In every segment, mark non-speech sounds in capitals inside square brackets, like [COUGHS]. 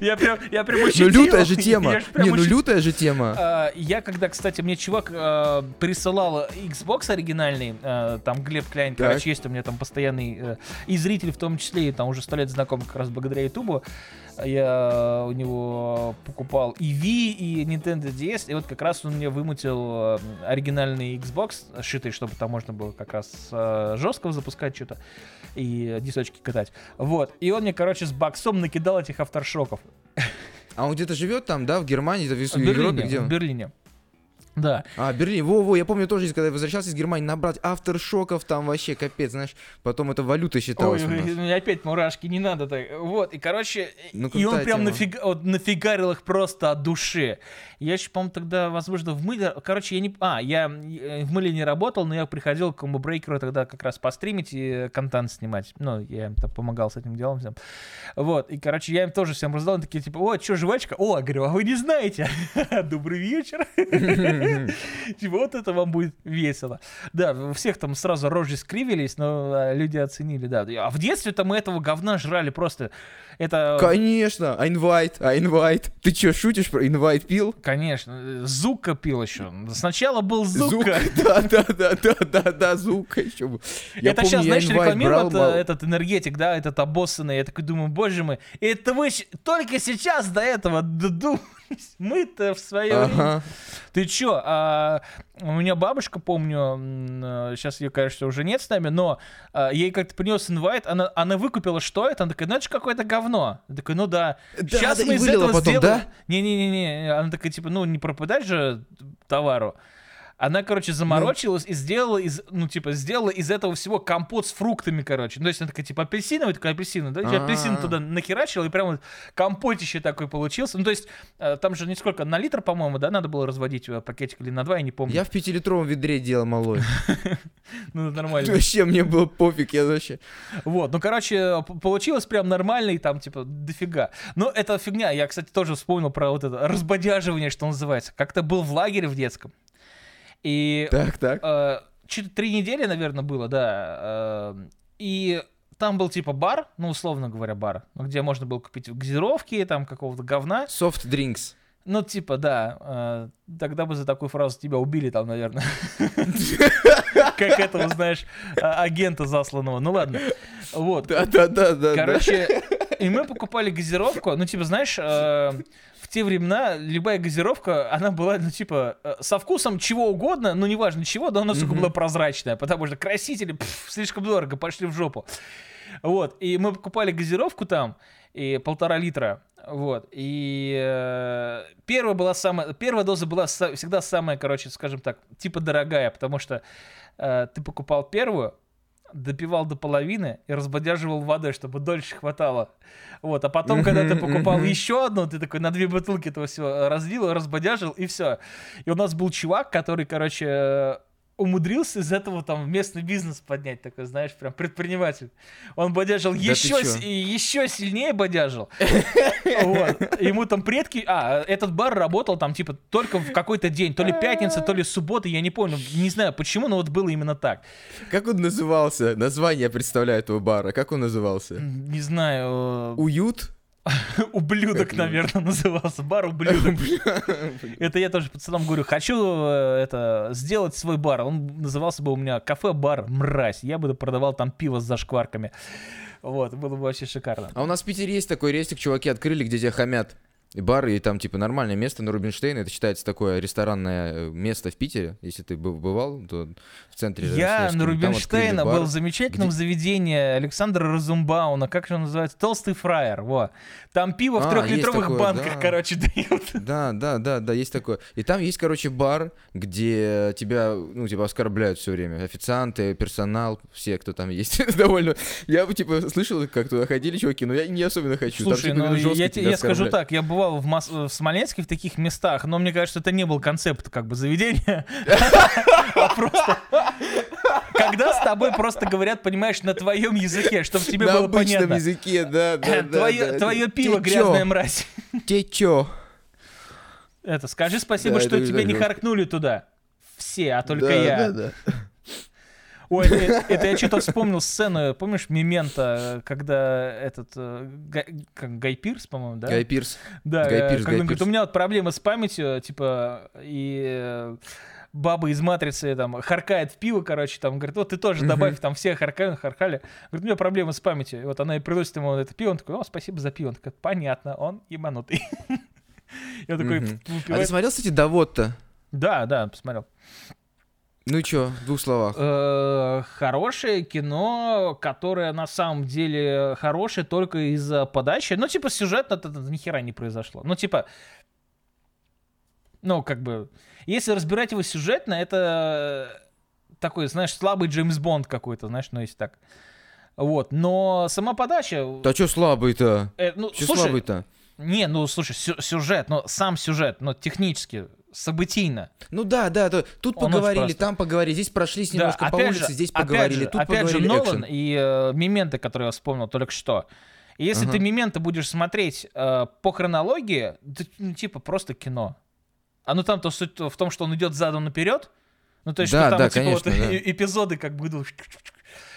Я прям, я прям Ну ощутил. лютая же тема. Не, ну лютая же тема. А, Я когда, кстати, мне чувак а, присылал Xbox оригинальный, а, там Глеб Кляйн, Так. короче, есть у меня там постоянный э, и зритель в том числе, и там уже сто лет знаком как раз благодаря Ютубу. Я у него покупал и Wii, и Nintendo DS, и вот как раз он мне вымутил э, оригинальный Xbox, сшитый, чтобы там можно было как раз э, жестко запускать что-то и дисочки катать. Вот. И он мне, короче, с боксом накидал этих авторшоков. А он где-то живет там, да, в Германии, в В Европе, где В он? Берлине. Да. А, Берлин, во-во, я помню тоже, когда я возвращался из Германии, набрать авторшоков там вообще капец, знаешь, потом это валюта считалась Ой, у нас. у меня опять мурашки, не надо так. Вот, и, короче, Ну, и он прям тема. нафига, вот, нафигарил их просто от души. Я еще, по-моему, тогда, возможно, в мыле... Короче, я не... А, я э, в мыле не работал, но я приходил к комбо брейкеру тогда как раз постримить и контент снимать. Ну, я им там помогал с этим делом всем. Вот, и, короче, я им тоже всем раздал, они такие, типа, о, что, жвачка? О, говорю, а вы не знаете? [LAUGHS] Добрый вечер. [LAUGHS] [LAUGHS] Вот это вам будет весело. Да, у всех там сразу рожи скривились, но а, люди оценили, да. А в детстве-то мы этого говна жрали просто. Это... Конечно, а инвайт, а инвайт. Ты чё, шутишь про инвайт пил? Конечно, э, Зука пил еще. Сначала был Зука. [LAUGHS] Да, да, да, да, да, да, Зука еще был. Я это помню, сейчас, знаешь, рекламируют э, этот энергетик, да, этот обоссанный. Я такой думаю, боже мой, это вы только сейчас до этого додумались. [LAUGHS] Мы-то в свое время. Ты чё, а, у меня бабушка, помню, сейчас ее, конечно, уже нет с нами, но а, ей как-то принес инвайт, она, она выкупила, что это, она такая, ну это же какое-то говно. Я такой, ну да. Да, Сейчас да, мы из этого потом, сделаем... да? Не-не-не, она такая, типа, ну не пропадать же товару. Она, короче, заморочилась и сделала из, ну, типа, сделала из этого всего компот с фруктами, короче. Ну, то есть она такая, типа, апельсиновый, такой апельсин, да? Я апельсин туда нахерачил, и прям вот компотище такой получился. Ну, то есть, э, там же не сколько, на литр, по-моему, да, надо было разводить э, пакетик или на два, я не помню. Я в пятилитровом ведре делал малой. [LAUGHS] Ну, нормально. Вообще мне было пофиг, я вообще... Вот, ну, короче, п- получилось прям нормально, и там, типа, дофига. Но это фигня. Я, кстати, тоже вспомнил про вот это разбодяживание, что называется. Как-то был в лагере в детском. И Так, так. э, три недели, наверное, было, да. э, и там был типа бар, ну, условно говоря, бар, ну, где можно было купить газировки, там какого-то говна. Soft drinks. Ну, типа, да. э, тогда бы за такую фразу тебя убили там, наверное. [LAUGHS] Как этого, знаешь, а- агента засланного. Ну ладно. Вот. Да, да, да, да. Короче, и мы покупали газировку. Ну, типа, знаешь, э, в те времена любая газировка, она была, ну, типа, э, со вкусом чего угодно, ну, неважно чего, но она, сука, была прозрачная, потому что красители пф, слишком дорого, пошли в жопу. Вот, и мы покупали газировку там, и полтора литра, вот, и э, первая была самая, первая доза была всегда самая, короче, скажем так, типа дорогая, потому что э, ты покупал первую, допивал до половины и разбодяживал водой, чтобы дольше хватало. Вот, а потом, когда ты покупал еще одну, ты такой на две бутылки этого всего разлил, разбодяжил, и все. И у нас был чувак, который, короче, э, умудрился из этого там местный бизнес поднять, такой, знаешь, прям предприниматель. Он бодяжил ты еще, с- еще сильнее бодяжил. Вот. Ему там предки... А, этот бар работал там, типа, только в какой-то день. То ли пятница, то ли суббота, я не помню. Не знаю почему, но вот было именно так. Как он назывался? Название я представляю этого бара. Как он назывался? Не знаю, Уют? [LAUGHS] ублюдок, наверное, назывался. Бар ублюдок. [LAUGHS] Это я тоже пацанам говорю, хочу э, это сделать свой бар. Он назывался бы у меня кафе-бар «Мразь». Я бы продавал там пиво с зашкварками. Вот, было бы вообще шикарно. А у нас в Питере есть такой рестик, чуваки открыли, где тебя хамят. И бар, и там, типа, нормальное место на Рубинштейна. Это считается такое ресторанное э, место в Питере. Если ты бывал, то в центре Я на Там Рубинштейна был в замечательном где- заведении Александра Разумбауна, как же он называется, «Толстый фраер», во. Там пиво в А, трехлитровых есть такое, банках, да. короче, [LAUGHS] дают. Да, да, да, да, есть такое. И там есть, короче, бар, где тебя, ну, типа, оскорбляют все время. Официанты, персонал, все, кто там есть. [LAUGHS] Довольно. Я бы, типа, слышал, как туда ходили чуваки, но я не особенно хочу. Там, Слушай, типа, ну я, я скажу так, я бывал в, Мос- в Смоленске в таких местах, но мне кажется, это не был концепт как бы заведения, а просто когда с тобой просто говорят, понимаешь, на твоем языке, чтобы тебе На было обычном понятно. языке, да, да, да. Твое, да. твое пиво Те грязная чё? мразь. Те чё? Это скажи спасибо, Да, что тебя не харкнули туда. Все, а только Да, я. да, да. Ой, это, это я что-то вспомнил сцену, помнишь, Мемента, когда этот, э, Гай, как, Гай Пирс, по-моему, да? Гай Пирс. Да, Гай Пирс, когда Гай он говорит, Пирс. у меня вот проблемы с памятью, типа, и э, баба из Матрицы там харкает в пиво, короче, там, говорит, вот ты тоже добавь, там все харкают, харкали. Говорит, у меня проблемы с памятью. И вот она и приносит ему вот это пиво, он такой, о, спасибо за пиво. Он такой, понятно, он ебанутый. [LAUGHS] Я такой. А ты смотрел, кстати, Давод-то? Да, да, посмотрел. Ну чё, в двух словах. Э, Хорошее кино, которое на самом деле хорошее только из-за подачи. Ну, типа, сюжет это ни хера не произошло. Ну, типа, ну, как бы, если разбирать его сюжетно, это такой, знаешь, слабый Джеймс Бонд какой-то, знаешь, ну, если так. Вот, но сама подача... Да чё слабый-то? э, ну, Чё слушай, слабый-то? не, ну, слушай, сю- сюжет, но сам сюжет, но технически, событийно. Ну да, да, да. тут Он поговорили, там поговорили, здесь прошлись Да, немножко по улице, же- здесь поговорили, же, тут опять же, поговорили Нолан экшен. и э, Мементо, которые я вспомнил только что. И если Ага. ты Мементо будешь смотреть э, по хронологии, да, ну, типа просто кино. А ну там-то суть в том, что он идет задом наперед. Ну, то есть, Да, что там да, вот, типа, вот конечно, да. э- [LAUGHS] эпизоды как бы идут.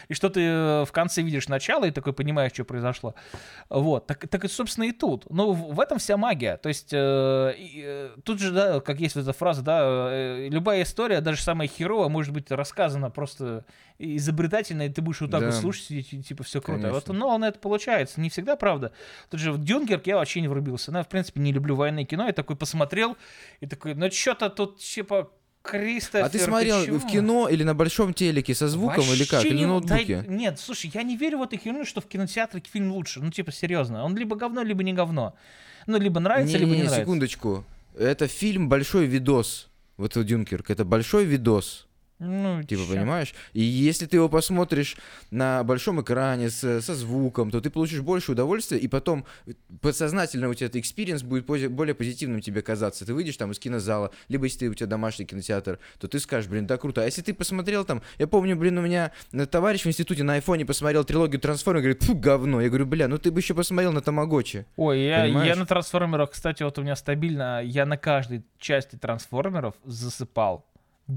И что ты э, в конце видишь начало и такой понимаешь, что произошло. Вот. Так, так и, собственно, и тут. Ну, в, этом вся магия. То есть, э, э, тут же, да, как есть вот эта фраза, да, э, любая история, даже самая херовая, может быть рассказана просто изобретательно, и ты будешь вот так Да. вот слушать, и, типа, все круто. Вот Конечно. Нолана это получается. Не всегда, правда. Тут же в Дюнкерк я вообще не врубился. Ну, я, в принципе, не люблю военное кино. Я такой посмотрел, и такой, ну, что-то тут, типа, Кристофер, А ты смотрел чё? в кино или на большом телеке со звуком или как? Вообще Или не- на да, ноутбуке? нет, слушай, я не верю в эту херню, что в кинотеатре фильм лучше. Ну, типа, серьезно. Он либо говно, либо не говно. Ну, либо нравится, либо не Не-не-не, нравится. секундочку. Это фильм «Большой видос». Вот Дюнкерк. Это большой видос. Ну, Типа, чё? понимаешь? И если ты его посмотришь на большом экране с- со звуком, то ты получишь больше удовольствия, и потом подсознательно у тебя этот experience будет пози- более позитивным тебе казаться. Ты выйдешь там из кинозала, либо если ты, у тебя домашний кинотеатр, то ты скажешь, блин, да круто. А если ты посмотрел там, я помню, блин, у меня товарищ в институте на айфоне посмотрел трилогию Трансформеров, говорит, фу, говно. Я говорю, бля, ну ты бы еще посмотрел на Тамагочи. Ой, я, Понимаешь? я на трансформерах, кстати, вот у меня стабильно, я на каждой части трансформеров засыпал.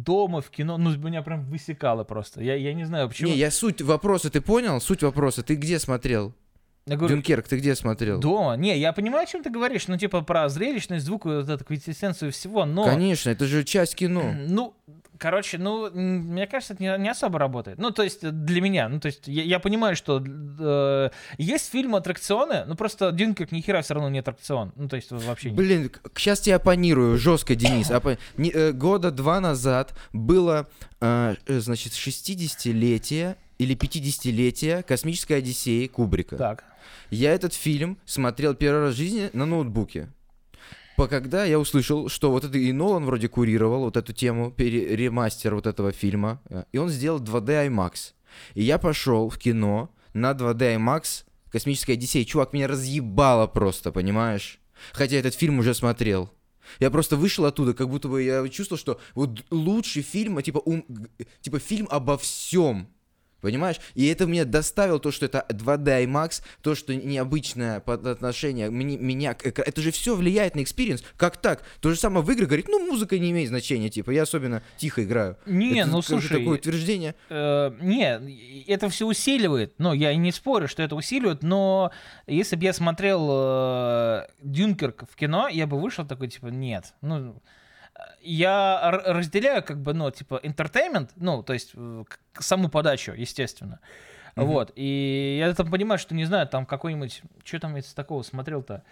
Дома, в кино, ну, меня прям высекало просто. Я, я не знаю, почему. Не, я суть вопроса, ты понял? Суть вопроса, ты где смотрел? Я говорю, Дюнкерк, ты где смотрел? дома. Не, я понимаю, о чем ты говоришь, ну, типа, про зрелищность, звук, вот эту квинтэссенцию всего, но... Конечно, это же часть кино. [CLEARS THROAT] Ну, короче, ну, мне кажется, это не, не особо работает. Ну, то есть, э, для меня. Ну, то есть, я, я понимаю, что э, есть фильмы аттракционы, но просто Дюнкерк ни хера все равно не аттракцион. Ну, то есть, вообще не. Блин, сейчас тебя оппонирую жестко, Денис. Оппо- не- э, года два назад было, э, э, значит, 60-летие или 50-летие космической Одиссеи Кубрика. Так. Я этот фильм смотрел первый раз в жизни на ноутбуке. По когда я услышал, что вот это и Нолан вроде курировал вот эту тему, пере- ремастер вот этого фильма, э, и он сделал 2D IMAX. И я пошел в кино на 2D IMAX «Космическая Одиссея». Чувак, меня разъебало просто, понимаешь? Хотя этот фильм уже смотрел. Я просто вышел оттуда, как будто бы я чувствовал, что вот лучший фильм, а типа, ум- типа фильм обо всем. Понимаешь? И это мне доставило то, что это 2D IMAX, то, что необычное отношение меня к экра- Это же все влияет на experience. Как так? То же самое в игры говорит, ну, музыка не имеет значения, типа, я особенно тихо играю. Не, Это ну, слушай, такое утверждение. Э, не, это все усиливает. Ну, я и не спорю, что это усиливает, но если бы я смотрел э, Дюнкерк в кино, я бы вышел такой, типа, нет. Ну, я разделяю, как бы, ну, типа, entertainment, ну, то есть саму подачу, естественно. Мгм. Вот, и я там понимаю, что, не знаю, там какой-нибудь, что там я такого смотрел-то?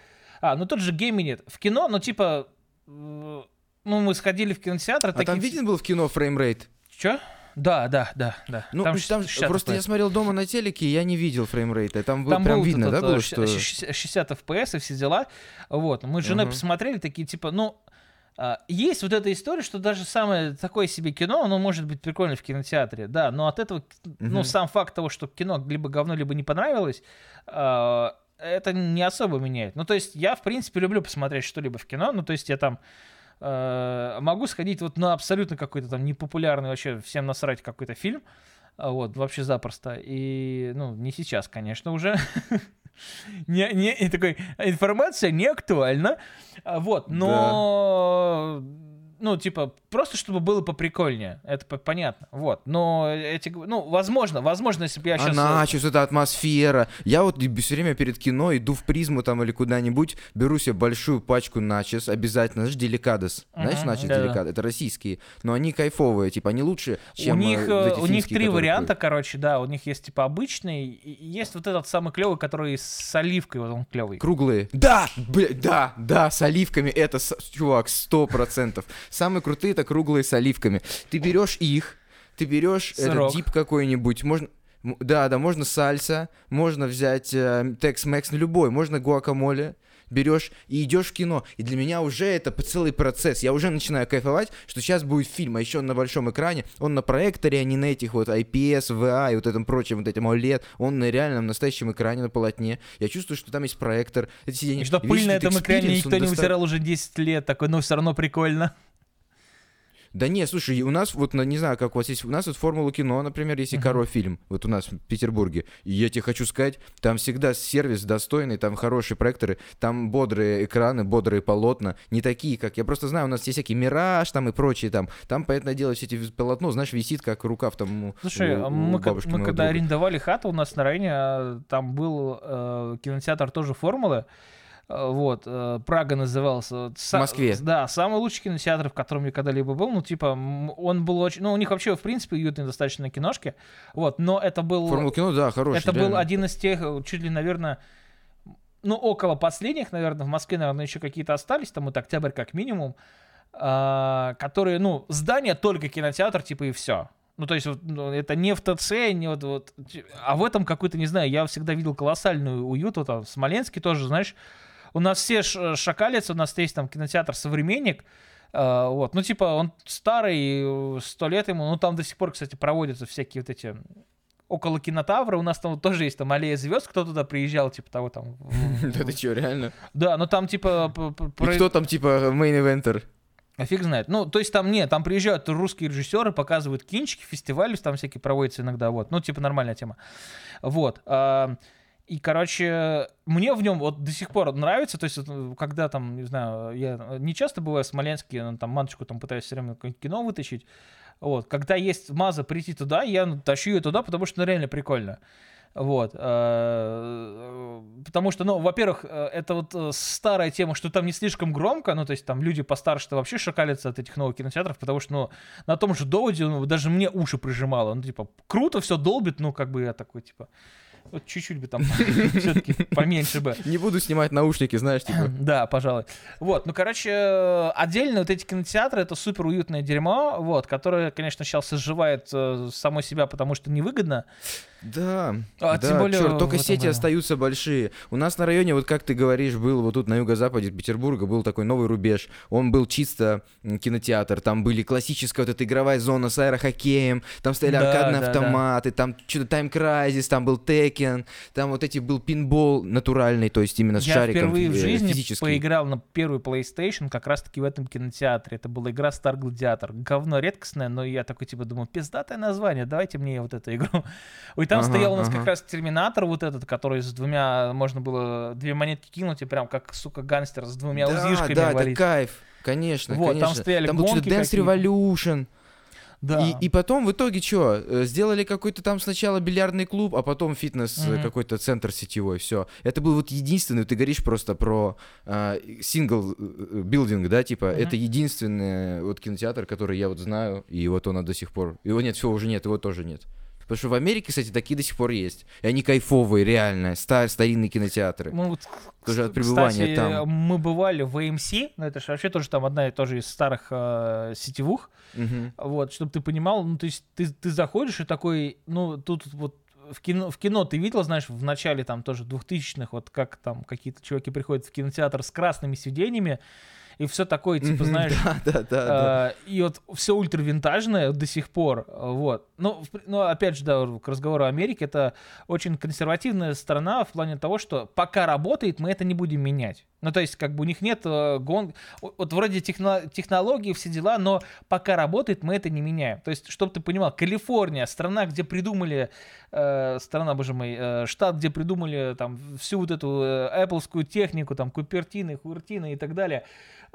А, ну тот же Гейминет в кино, ну, типа, ну, мы сходили в кинотеатр, А там виден был в кино framerate? Че? Да, да, да, да. Ну, Там там, 60 просто я FPS. смотрел дома на телеке, и я не видел framerate а. Там, был, Там прям был видно, этот, да, было, что... щ- 60 FPS и все дела. Вот. Мы с женой Ага. посмотрели, такие, типа, ну, есть вот эта история, что даже самое такое себе кино, оно может быть прикольно в кинотеатре, да, но от этого, ну, Мгм. сам факт того, что кино либо говно, либо не понравилось, а, это не особо меняет. Ну, то есть я, в принципе, люблю посмотреть что-либо в кино, ну, то есть я там э, могу сходить вот на абсолютно какой-то там непопулярный, вообще всем насрать какой-то фильм, а, вот, вообще запросто, и, ну, не сейчас, конечно, уже, [LAUGHS] не, не, и такой, информация не актуальна, А, вот, но, ну, типа, просто чтобы было поприкольнее. Это по- понятно. Вот. Но эти, ну, возможно, возможно, если бы я сейчас... начос, это атмосфера. Я вот все время перед кино иду в призму там или куда-нибудь, беру себе большую пачку начос, обязательно, знаешь, деликадес. Знаешь, да-да. деликадес? Это российские, но они кайфовые, типа, они лучше, чем у э, них, вот э, эти у них три варианта, короче, да. У них есть типа обычный, и есть вот этот самый клевый, который с оливкой, вот он клевый. Круглые. Да, бля, да, да, с оливками. Это, чувак, сто процентов. Самые крутые это круглые с оливками. Ты берешь их, ты берешь этот дип какой-нибудь, можно... Да, да, можно сальса, можно взять э, Tex-Mex, ну любой, можно гуакамоле, берешь и идешь в кино. И для меня уже это целый процесс. Я уже начинаю кайфовать, что сейчас будет фильм, а еще он на большом экране. Он на проекторе, а не на этих вот IPS, VA и вот этом прочем, вот этим OLED. Он на реальном настоящем экране на полотне. Я чувствую, что там есть проектор. Эти сиденья- И что пыль на этом экране никто не доста- вытирал уже 10 лет, такой, но все равно прикольно. Да не, слушай, у нас вот, не знаю, как у вас есть, у нас вот Формула кино, например, есть и. Коро фильм, вот у нас в Петербурге. И я тебе хочу сказать, там всегда сервис достойный, там хорошие проекторы, там бодрые экраны, бодрые полотна, не такие, как... Я просто знаю, у нас есть всякий Мираж там и прочие там. Там, понятное дело, все эти полотно, знаешь, висит как рукав там Слушай, у- а у мы, бабушки мы когда друга. арендовали хату у нас на районе, а, там был э, кинотеатр тоже Формулы. Э, Вот, э, Прага назывался. В Москве. Да, самый лучший кинотеатр, в котором я когда-либо был. Ну, типа, он был очень... Ну, у них вообще, в принципе, уютные достаточно киношки. Вот, но это был... Формула кино, да, хороший. Это был реально. один из тех, э, чуть ли, наверное, ну, около последних, наверное, в Москве, наверное, еще какие-то остались, там вот октябрь как минимум, а, которые, ну, здание только кинотеатр, типа, и все. Ну, то есть, вот, ну, это не в ТЦ, не вот, вот, а в этом какой-то, не знаю, я всегда видел колоссальный уют, вот там, в Смоленске тоже, знаешь, у нас все ш- шакалятся, у нас есть там кинотеатр «Современник», а, вот, ну, типа, он старый, сто лет ему, ну, там до сих пор, кстати, проводятся всякие вот эти около кинотавра, у нас там вот тоже есть там аллея звезд, кто туда приезжал, типа того там. [LAUGHS] Да ты чё, реально? Да, но там типа... кто там, типа, main eventer? А фиг знает. Ну, то есть там нет, там приезжают русские режиссеры, показывают кинчики, фестивали там всякие проводятся иногда, вот. Ну, типа нормальная тема. Вот. И, короче, мне в нем вот до сих пор нравится, то есть, вот, э, когда там, не знаю, я не часто бываю в Смоленске, ну, там, матушку там пытаюсь все время кино вытащить, вот, когда есть маза прийти туда, я тащу ее туда, потому что ну, реально прикольно. Вот. э, Потому что, ну, во-первых, э, это вот э, старая тема, что там не слишком громко, ну, то есть там люди постарше-то вообще шакалятся от этих новых кинотеатров, потому что, ну, на том же доводе, ну, даже мне уши прижимало. Ну, типа, круто все долбит, ну, как бы я такой, типа, вот чуть-чуть бы там [LAUGHS] все-таки поменьше бы. Не буду снимать наушники, знаешь, типа. [CLEARS THROAT] Да, пожалуй. Вот, ну, короче, э, отдельно вот эти кинотеатры, это супер уютное дерьмо, вот, которое, конечно, сейчас изживает э, само себя, потому что невыгодно. Да, А, да, тем более чёрт, в только сети году. остаются большие. У нас на районе, вот как ты говоришь, был вот тут на юго-западе Петербурга, был такой новый рубеж. Он был чисто кинотеатр, там были классическая вот эта игровая зона с аэрохоккеем, там стояли Да, аркадные да, да. автоматы, там что-то Time Crisis, там был Tekken, там вот эти был пинбол натуральный, то есть именно с Я шариком впервые в э, жизни физический. поиграл на первый PlayStation как раз-таки в этом кинотеатре. Это была игра Star Gladiator. Говно редкостное, но я такой типа думаю, пиздатое название, давайте мне вот эту игру. [LAUGHS] Там Ага, стоял у нас ага. как раз Терминатор вот этот, который с двумя, можно было две монетки кинуть и прям как, сука, гангстер с двумя Да, узишками да, это валить. кайф. Конечно, Вот, там конечно. стояли был что-то гонки Dance какие-то. Revolution. Да. И, и потом в итоге что? Сделали какой-то там сначала бильярдный клуб, а потом фитнес э, Мгм. какой-то центр сетевой. Все. Это был вот единственный. Ты говоришь просто про сингл билдинг, да, типа. Мгм. Это единственный вот кинотеатр, который я вот знаю, и вот он до сих пор. Его нет, все уже нет, его тоже нет. Потому что в Америке, кстати, такие до сих пор есть. И они кайфовые, реально. Стар, старинные кинотеатры. Ну, вот, Тоже от пребывания кстати, там. мы бывали в AMC, ну это же вообще тоже там одна и тоже из старых э, сетевых, Мгм. Вот, чтобы ты понимал, ну, то есть ты, ты заходишь и такой, ну, тут вот в кино, в кино ты видел, знаешь, в начале там тоже 2000-х, вот как там какие-то чуваки приходят в кинотеатр с красными сиденьями, и все такое, типа, [LAUGHS] знаешь, Да, да, да. да. а, и вот все ультравинтажное до сих пор, вот. Ну, ну, опять же, да, к разговору о Америке, это очень консервативная страна в плане того, что пока работает, мы это не будем менять. Ну, то есть, как бы у них нет э, гон... Вот вроде техно- технологии, все дела, но пока работает, мы это не меняем. То есть, чтобы ты понимал, Калифорния, страна, где придумали, э, страна, боже мой, э, штат, где придумали там всю вот эту э, Apple-скую технику, там, Купертины, Хуертины и так далее,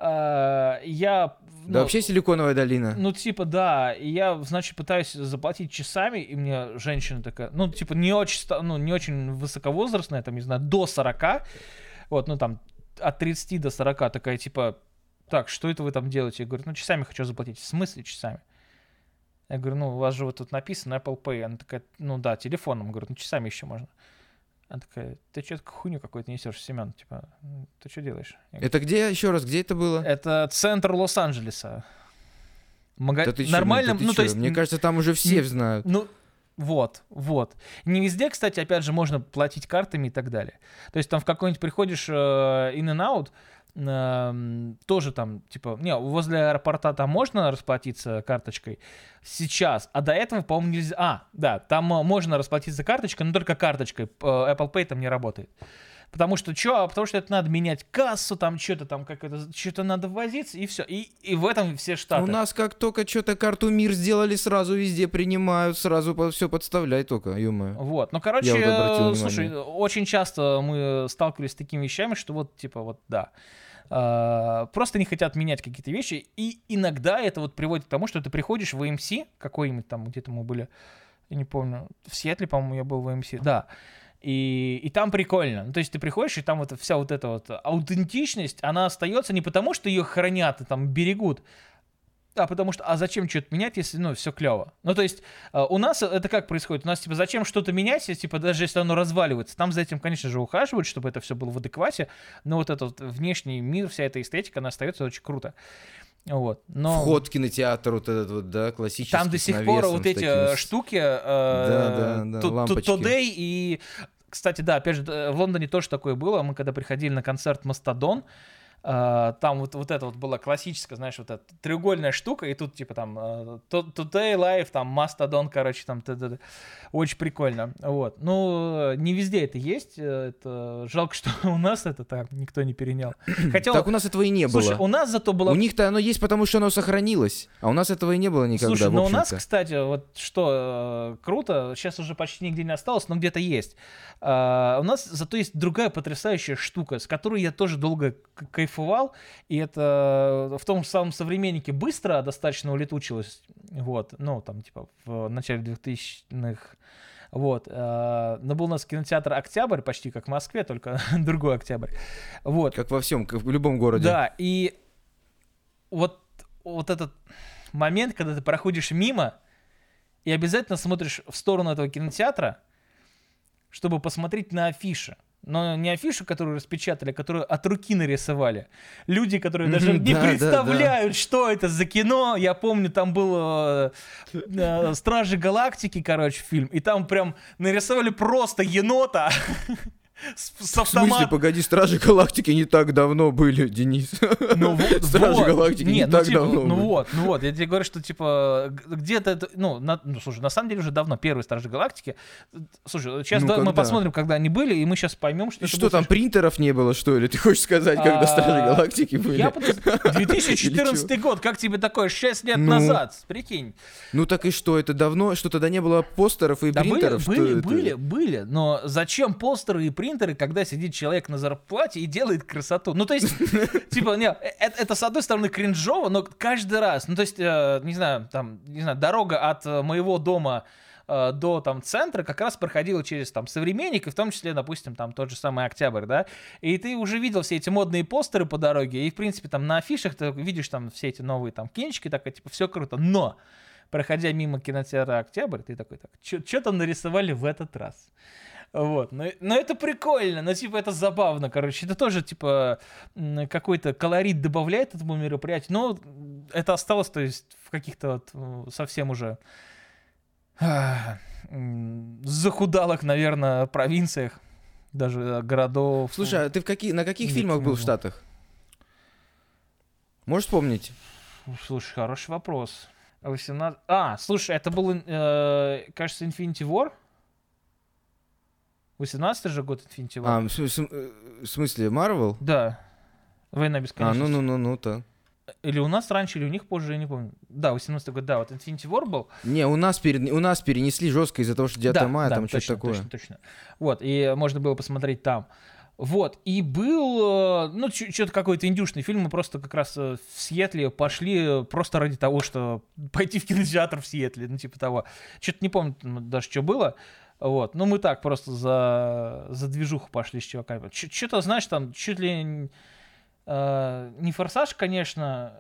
А, я... Да ну, вообще силиконовая долина. Ну, типа, да, я, значит, пытаюсь заплатить часами, и мне женщина такая, ну, типа, не очень, ну, не очень высоковозрастная, там, не знаю, до 40, вот, ну, там, от 30 до 40, такая, типа, так, что это вы там делаете? Я говорю, ну, часами хочу заплатить. В смысле часами? Я говорю, ну, у вас же вот тут написано Apple Pay. Она такая, ну, да, телефоном. Говорю, ну, часами еще можно. Она такая, ты что-то хуйню какую-то несешь, Семен, типа, «М, ты что делаешь? Я говорю, Это где, еще раз, где это было? Это центр Лос-Анджелеса. Мага... Да ты чё, Нормально, да ты ну, то есть... Мне кажется, там уже все знают. Ну, вот, вот. Не везде, кстати, опять же, можно платить картами и так далее. То есть там в какой-нибудь приходишь э, in and out, эм, тоже там, типа, не, возле аэропорта там можно расплатиться карточкой сейчас, а до этого, по-моему, нельзя. А, да, там э, можно расплатиться карточкой, но только карточкой. Э, Apple Pay там не работает. Потому что что? Потому что это надо менять кассу, там что-то там как это, что-то надо возиться, и все. И, и в этом все штаты. У нас как только что-то карту мир сделали, сразу везде принимают, сразу все подставляй только, ё Вот, ну, короче, вот э, слушай, очень часто мы сталкивались с такими вещами, что вот, типа, вот, да, а, просто не хотят менять какие-то вещи, и иногда это вот приводит к тому, что ты приходишь в AMC, какой-нибудь там, где-то мы были, я не помню, в Сиэтле, по-моему, я был в AMC, да, и, и там прикольно. Ну, то есть ты приходишь, и там вот вся вот эта вот аутентичность, она остается не потому, что ее хранят и там берегут, а потому что, а зачем что-то менять, если, ну, все клево? Ну, то есть, э, у нас это как происходит? У нас, типа, зачем что-то менять, если, типа, даже если оно разваливается? Там за этим, конечно же, ухаживают, чтобы это все было в адеквате, но вот этот внешний мир, вся эта эстетика, она остается очень круто. Вот. Но Вход в кинотеатр вот этот вот, да, классический. там до сих пор вот эти э, с- штуки, э, да, да, ту- лампочки. Today и, кстати, да, опять же, э, в Лондоне тоже такое было. Мы когда приходили на концерт Мастодон, там вот, вот это вот была классическая, знаешь, вот эта треугольная штука, и тут типа там To- Today Live, там Мастодон, короче, там т.д. очень прикольно. Вот. Ну, не везде это есть. э, Это жалко, что [LAUGHS] у нас это так никто не перенял. [CLEARS THROAT] Хотя, Так у нас этого и не слушай, было. у нас зато было У них-то оно есть, потому что оно сохранилось. А у нас этого и не было никогда, Слушай, в ну у нас, кстати, вот что э, круто, сейчас уже почти нигде не осталось, но где-то есть. А, у нас зато есть другая потрясающая штука, с которой я тоже долго к- кайфовал, и это в том самом современнике быстро достаточно улетучилось, вот, ну, там, типа, в начале 2000-х, вот, э, но был у нас кинотеатр «Октябрь», почти как в Москве, только [LAUGHS] другой «Октябрь», вот, Как во всем, как в любом городе. да, и вот, вот этот момент, когда ты проходишь мимо и обязательно смотришь в сторону этого кинотеатра, чтобы посмотреть на афиши. Но не афишу, которую распечатали, а которую от руки нарисовали. Люди, которые даже не да, да, да. представляют, что это за кино. Я помню, там был э, э, Стражи Галактики, короче, фильм. И там прям нарисовали просто енота [LAUGHS] с, с В смысле, погоди, Стражи Галактики не так давно были, Денис. Ну вот, [LAUGHS] Стражи вот. Галактики не Нет, ну, так типа, давно Ну были. вот, ну вот, я тебе говорю, что типа где-то это, ну, на- ну, слушай, на самом деле уже давно первые Стражи Галактики. Слушай, сейчас Ну, да, мы посмотрим, когда они были, и мы сейчас поймем, что И что там, слишком- принтеров не было, что ли? Ты хочешь сказать, когда А, Стражи Галактики были? Я подозр- [LAUGHS] 2014 год, как тебе такое, 6 лет Ну. назад, прикинь. Ну так и что, это давно, что тогда не было постеров и Да были, принтеров? были, это? были, были, но зачем постеры и принтеры, когда сидит человек на зарплате и делает красоту? Ну, то есть, [LAUGHS] типа, не, это, это, с одной стороны кринжово, но каждый раз, ну, то есть, э, не знаю, там, не знаю, дорога от э, моего дома э, до там центра как раз проходила через там современник, и в том числе, допустим, там тот же самый Октябрь, да, и ты уже видел все эти модные постеры по дороге, и, в принципе, там на афишах ты видишь там все эти новые там кинчики, такая, типа, все круто, но проходя мимо кинотеатра Октябрь, ты такой, так, что там нарисовали в этот раз? Вот, но, но это прикольно, но типа это забавно, короче, это тоже типа какой-то колорит добавляет этому мероприятию, но это осталось, то есть в каких-то вот э, совсем уже захудалых, наверное, провинциях, даже э, городов. Слушай, а ты в какие, на каких Нет, фильмах был в. Штатах? Можешь вспомнить? Слушай, хороший вопрос. 18... А, слушай, это был, э, кажется, Infinity War? 18 же год Infinity War? А, в см- э, в смысле, Марвел? Да. Война А, бесконечности. ну-ну-ну-ну, так. Или у нас раньше, или у них позже, я не помню. Да, 18 год, да, вот Infinity War был. Не, у нас, пере- у нас перенесли жестко из-за того, что 9 да, мая, да, там точно, что-то такое. точно, точно. Вот, и можно было посмотреть там. Вот, и был, э, ну, что-то какой-то индюшный фильм, мы просто как раз э, в Сиэтле пошли просто ради того, что [LAUGHS] пойти в кинотеатр в Сиэтле, ну, типа того. Что-то не помню даже, что было. Вот, ну, мы так просто за, за движуху пошли с чуваками. Что-то, знаешь, там чуть ли э, не форсаж, конечно,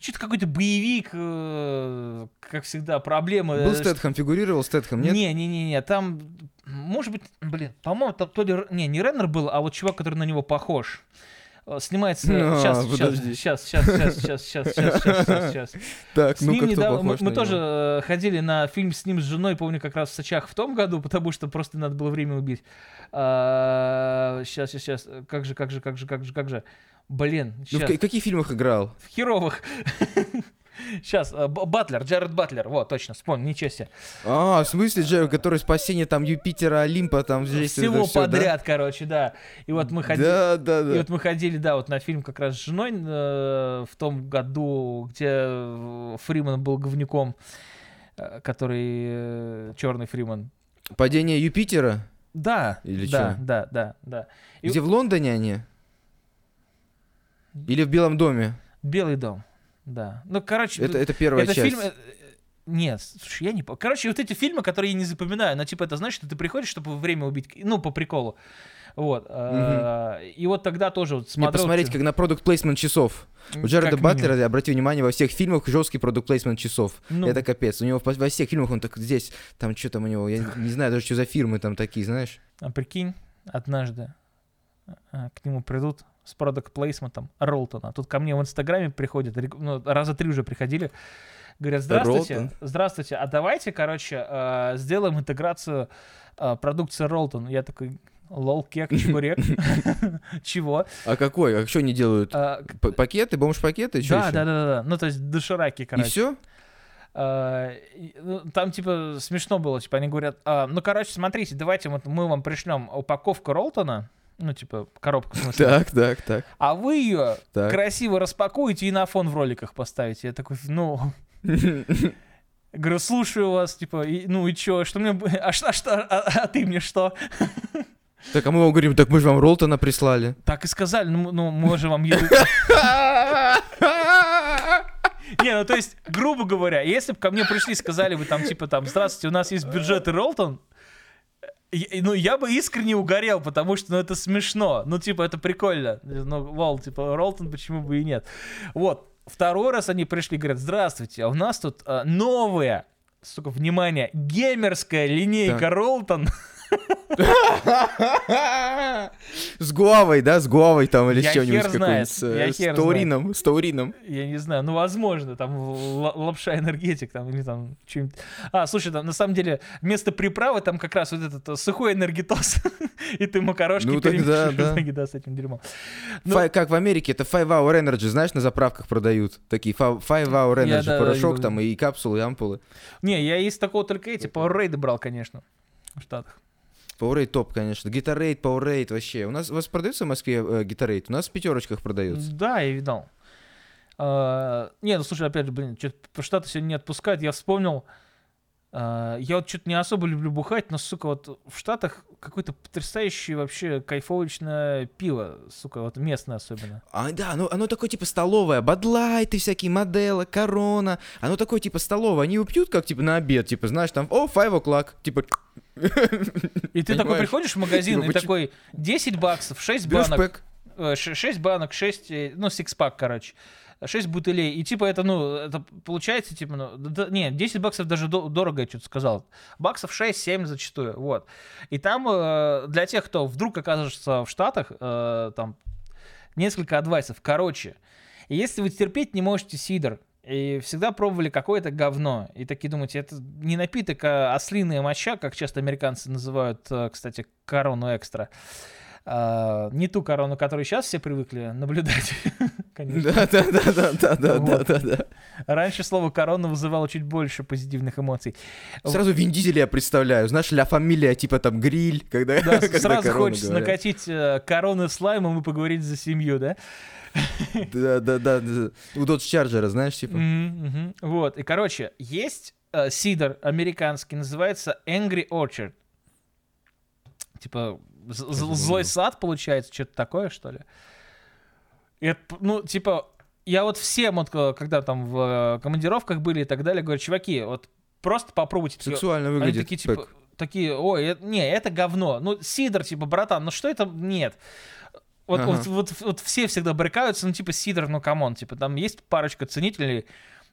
что-то какой-то боевик, э, как всегда, проблемы. Был Стэтхэм, фигурировал Стэтхэм, нет? Не-не-не, там, может быть, блин, по-моему, там то ли, не, не Реннер был, а вот чувак, который на него похож. Э, снимается... А, сейчас, подожди. сейчас, сейчас, сейчас, сейчас, сейчас, сейчас, сейчас, сейчас. Так, С ну ним недавно, мы, тоже э, ходили на фильм с ним с женой, помню, как раз в Сочах в том году, потому что просто надо было время убить. сейчас, сейчас, сейчас, как же, как же, как же, как же, как же. Блин, Ну, в сейчас. ка- каких фильмах играл? В херовых. Сейчас, Батлер, Джаред Батлер, вот, точно, вспомнил, ничего себе. А, в смысле, Джер, который спасение там Юпитера, Олимпа, там здесь Всего это всё, да? подряд, короче, да. И вот мы ходили... Да, да, И да. вот мы ходили, да, вот на фильм как раз с женой э, в том году, где э, Фриман был говнюком, э, который черный Фриман. Падение Юпитера? Да, Или да, чё? да, да, да. И- Где в Лондоне они? Или в Белом доме? Белый дом, да. Ну, короче, Это, это первая это часть. фильм... э, Нет, слушай, я не. Короче, вот эти фильмы, которые я не запоминаю, но типа это значит, что ты приходишь, чтобы время убить, ну, по приколу. Вот. э, И вот тогда тоже вот смотрел... посмотреть, чё- как на продукт плейсмент часов. У Джареда как Батлера, минимум. обрати внимание, во всех фильмах жесткий продукт плейсмент часов. Ну, Это капец. У него во всех фильмах он так здесь, там что там у него, я не знаю даже, что за фирмы там такие, знаешь. А прикинь, однажды а, к нему придут с продукт плейсментом Ролтона. Тут ко мне в Инстаграме приходят, ну, раза три уже приходили, говорят, здравствуйте, Ролтон? здравствуйте, а давайте, короче, а, сделаем интеграцию а, продукции Ролтон. Я такой, лол, кек, чебурек. [LAUGHS] [LAUGHS] Чего? А какой? А что они делают? П- Пакеты, бомж-пакеты? Да, да, да, да. Ну, то есть дошираки, короче. все? А, и, ну, Там, типа, смешно было, типа, они говорят, «А, ну, короче, смотрите, давайте вот мы вам пришлем упаковку Ролтона, ну, типа, коробку, Так, так, так. а вы ее Так. красиво распакуете и на фон в роликах поставите. Я такой, ну... Говорю, слушаю вас, типа, и- ну и чё, что мне... А, что, а, что, а, а ты мне что? Так, а мы вам говорим, так мы же вам Ролтона прислали. Так и сказали, ну, ну мы же вам еду... [LAUGHS] Не, ну то есть, грубо говоря, если бы ко мне пришли и сказали бы там, типа, там, здравствуйте, у нас есть бюджет и Ролтон, ну, я бы искренне угорел, потому что, ну, это смешно. Ну, типа, это прикольно. Ну, вол, типа, Ролтон, почему бы и нет. Вот. Второй раз они пришли и говорят, здравствуйте, а у нас тут а, новая, сука, внимание, геймерская линейка Так. Ролтон. С Гуавой, да, с Гуавой там или с чем-нибудь С, Таурином, с Таурином. Я не знаю, ну, возможно, там лапша энергетик там или там что-нибудь. А, слушай, там на самом деле вместо приправы там как раз вот этот э, сухой энергетос, [LAUGHS] и ты макарошки Ну, тогда да. с этим дерьмом. Ну- как в Америке, это Five Hour Energy, знаешь, на заправках продают. Такие Five Hour Energy, порошок там и капсулы, и ампулы. Не, я из такого только эти Powerade брал, конечно, в Штатах. Powerade топ, конечно. Gatorade, Powerade вообще. У нас у вас продается в Москве э, Gatorade? У нас в пятерочках продается. Да, я видал. А, Не, ну слушай, опять же, блин, что-то по сегодня не отпускают. Я вспомнил, а, я вот что-то не особо люблю бухать, но, сука, вот в Штатах какое-то потрясающее вообще кайфовочное пиво, сука, вот местное особенно. А, да, оно, оно такое типа столовое. Бадлайты всякие, Модела, Корона. Оно такое типа столовое. Они его пьют как типа на обед. Типа, знаешь, там, о, five o'clock. Типа, И ты такой приходишь в магазин Типа, и такой 10 баксов, 6 берешь банок, пэк. э, ш- 6 банок, 6, э, ну, сикспак, короче. 6 бутылей. И типа это, ну, это получается, типа, ну, да- не, 10 баксов даже до- дорого, я что-то сказал. Баксов 6-7 зачастую, вот. И там э, для тех, кто вдруг окажется в Штатах, э, там несколько адвайсов. Короче, если вы терпеть не можете сидр, и всегда пробовали какое-то говно, и такие думаете, это не напиток, а ослиная моча, как часто американцы называют, э, кстати, корону экстра. А, не ту корону, которую сейчас все привыкли наблюдать, [LAUGHS] конечно. Да, да, да, да, да, да, да, Вот. да, да. Раньше слово корона вызывало чуть больше позитивных эмоций. Сразу Вин Дизеля я представляю. Знаешь, ля фамилия, типа там гриль, когда, Да, [LAUGHS] когда сразу хочется говорят. накатить э, короны слаймом и поговорить за семью, да? Да, да, да, да. У Dodge Charger, знаешь, типа. Мгм. Вот, и, короче, есть э, сидр американский, называется Angry Orchard. Типа, злой сад, получается, что-то такое, что ли. И это, ну, типа, я вот всем, вот, э, когда там в э, командировках были и так далее, говорю, чуваки, вот просто попробуйте. Сексуально Они выглядит. такие, типа, Pack. такие, ой, э- не, это говно. Ну, Сидр, типа, братан, ну что это? Нет. Вот, Ага. вот, вот, вот все всегда брыкаются, ну, типа, Сидр, ну, come on, типа, там есть парочка ценителей,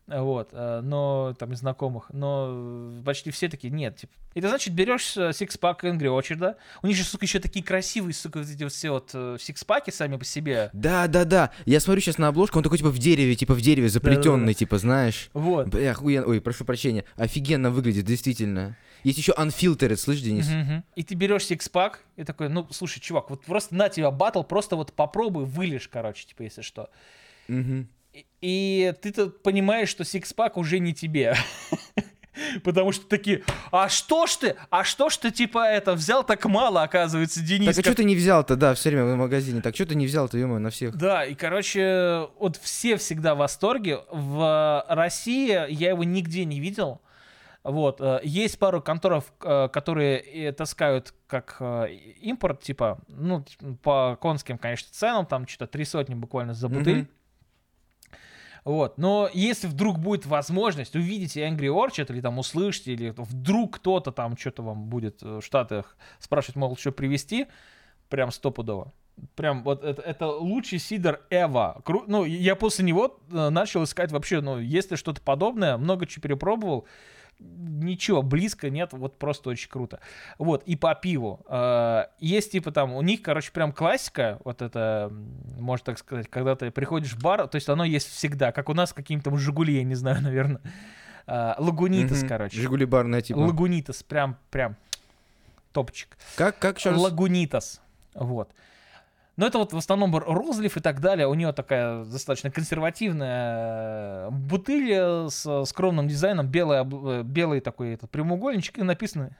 вот, э, но, там, из знакомых, но почти все такие, нет, типа. И ты, значит, берешь six-pack Angry Orchard а, у них же, сука, еще такие красивые, сука, вот эти все вот э, сикспаки сами по себе, Да, да, да. Я смотрю сейчас на обложку, он такой типа в дереве, типа в дереве заплетенный, типа, знаешь. вот. Бля, охуенно. Ой, прошу прощения. Офигенно выглядит, действительно. Есть еще Unfiltered, слышь, Денис? Мгм, мгм. И ты берешь сикспак и такой, ну, слушай, чувак, вот просто на тебя батл, просто вот попробуй, вылишь, короче, типа, если что. Мгм. И- И ты тут понимаешь, что сикспак уже не тебе. [LAUGHS] Потому что такие, а что ж ты, а что ж ты, типа, это, взял так мало, оказывается, Денис. Так а как- что ты не взял-то, да, все время в магазине. Так что ты не взял-то, ё на всех? Да, и, короче, вот все всегда в восторге. В России я его нигде не видел. Вот, э, есть пару конторов, э, которые э, таскают как импорт, типа, ну, по конским, конечно, ценам, там что-то три сотни буквально за бутыль. Мгм. Вот, но если вдруг будет возможность увидеть Angry Orchard или там услышите, или вдруг кто-то там что-то вам будет э, в Штатах спрашивать, мол, что привезти, прям стопудово. Прям вот это, это лучший сидор ever. Кру- ну, я после него э, начал искать вообще, ну, если что-то подобное, много чего перепробовал, ничего, близко нет, вот просто очень круто. Вот, и по пиву. Э, есть типа там, у них, короче, прям классика, вот это, можно так сказать, когда ты приходишь в бар, то есть оно есть всегда, как у нас каким-то Жигули, я не знаю, [LAUGHS] наверное. Э, Лагунитас, Мгм. короче. Жигули барная, типа. Лагунитас, прям, прям топчик. Как, как раз? Лагунитас. Вот. Но это вот в основном розлив и так далее. У нее такая достаточно консервативная э, бутыль э, с скромным дизайном, белый, э, белый такой этот прямоугольничек, и написано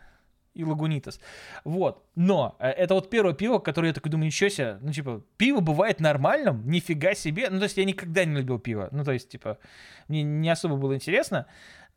и Лагунитас. Вот. Но это вот первое пиво, которое я такой думаю, ничего себе, ну, типа, пиво бывает нормальным, нифига себе. Ну, то есть я никогда не любил пиво. Ну, то есть, типа, мне не особо было интересно.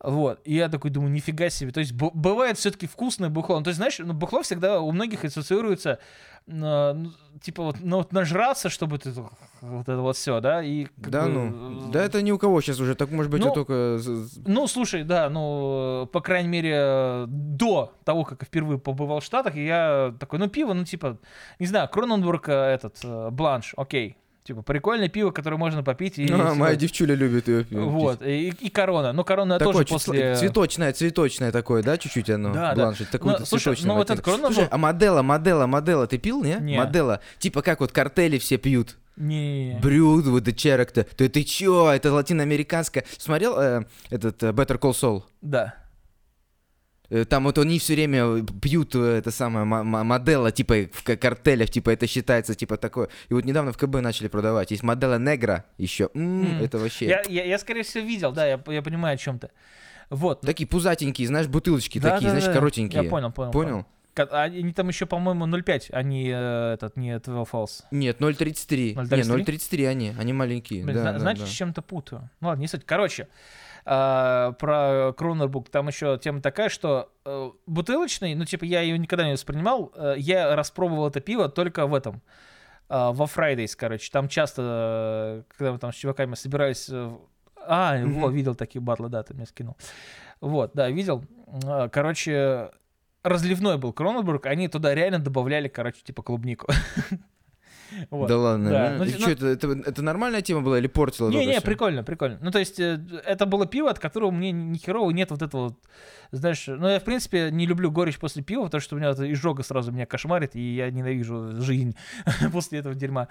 Вот, и я такой думаю, нифига себе. То есть бывает все-таки вкусное бухло. Ну, то есть, знаешь, ну, бухло всегда у многих ассоциируется, э, ну, типа, вот, ну, вот нажраться, чтобы ты вот это вот все, да, и... Да бы, ну, э, да это ни у кого сейчас уже, так может быть Ну, только... Ну, слушай, да, ну, по крайней мере, до того, как я впервые побывал в Штатах, я такой, ну, пиво, ну, типа, не знаю, Кроненбург, э, этот, э, Бланш, окей. Типа, прикольное пиво, которое можно попить. И, [LAUGHS] А, моя девчуля любит ее. Вот, и, и корона. Ну, корона Такое тоже после... цветочное, цветочное такое, да, чуть-чуть оно? Да, да. бланшить, такую Ну, слушай, ну, вот этот Кроненбург- Слушай, а модела, модела, модела ты пил, не? Не. Модела. Типа как вот картели все пьют. Не. Брюд, вот the character. Ты, ты чё? Это латиноамериканская. Смотрел э, этот э, Better Call Saul? Да. Э, Там вот они все время пьют э, это самое мо- мо- модела, типа в картелях, типа это считается типа такое. И вот недавно в КБ начали продавать. Есть модела негра еще. М. Это вообще. Я, я, я, скорее всего, видел, да, я, я понимаю о чем то Вот. Такие пузатенькие, знаешь, бутылочки Да, такие, да, знаешь, да. коротенькие. Я понял, понял. Понял? А Они там еще, по-моему, 0,5, они э, этот, не 12 Falls. Нет, 0.33. 0.33? Не, 0.33 они, они маленькие. Блин, да, да, значит, да. с чем-то путаю. Ну ладно, не суть. Короче, а, про Кронербук там еще тема такая, что э, бутылочный, ну типа я ее никогда не воспринимал, э, я распробовал это пиво только в этом, э, во Fridays, короче. Там часто, э, когда мы там с чуваками собирались... э, А, Мгм. во, видел такие батлы, да, ты мне скинул. Вот, да, видел. Э, Короче, разливной был Кроненбург, они туда реально добавляли, короче, типа клубнику. [LAUGHS] [LAUGHS] Вот. Да ладно, Да, ну, ну- чё, это, это, это нормальная тема была или портила Не, не, всё? прикольно, прикольно. Ну, то есть, э, это было пиво, от которого мне ни херово нет вот этого, знаешь, ну, я, в принципе, не люблю горечь после пива, потому что у меня это изжога сразу меня кошмарит, и я ненавижу жизнь [LAUGHS] после этого дерьма.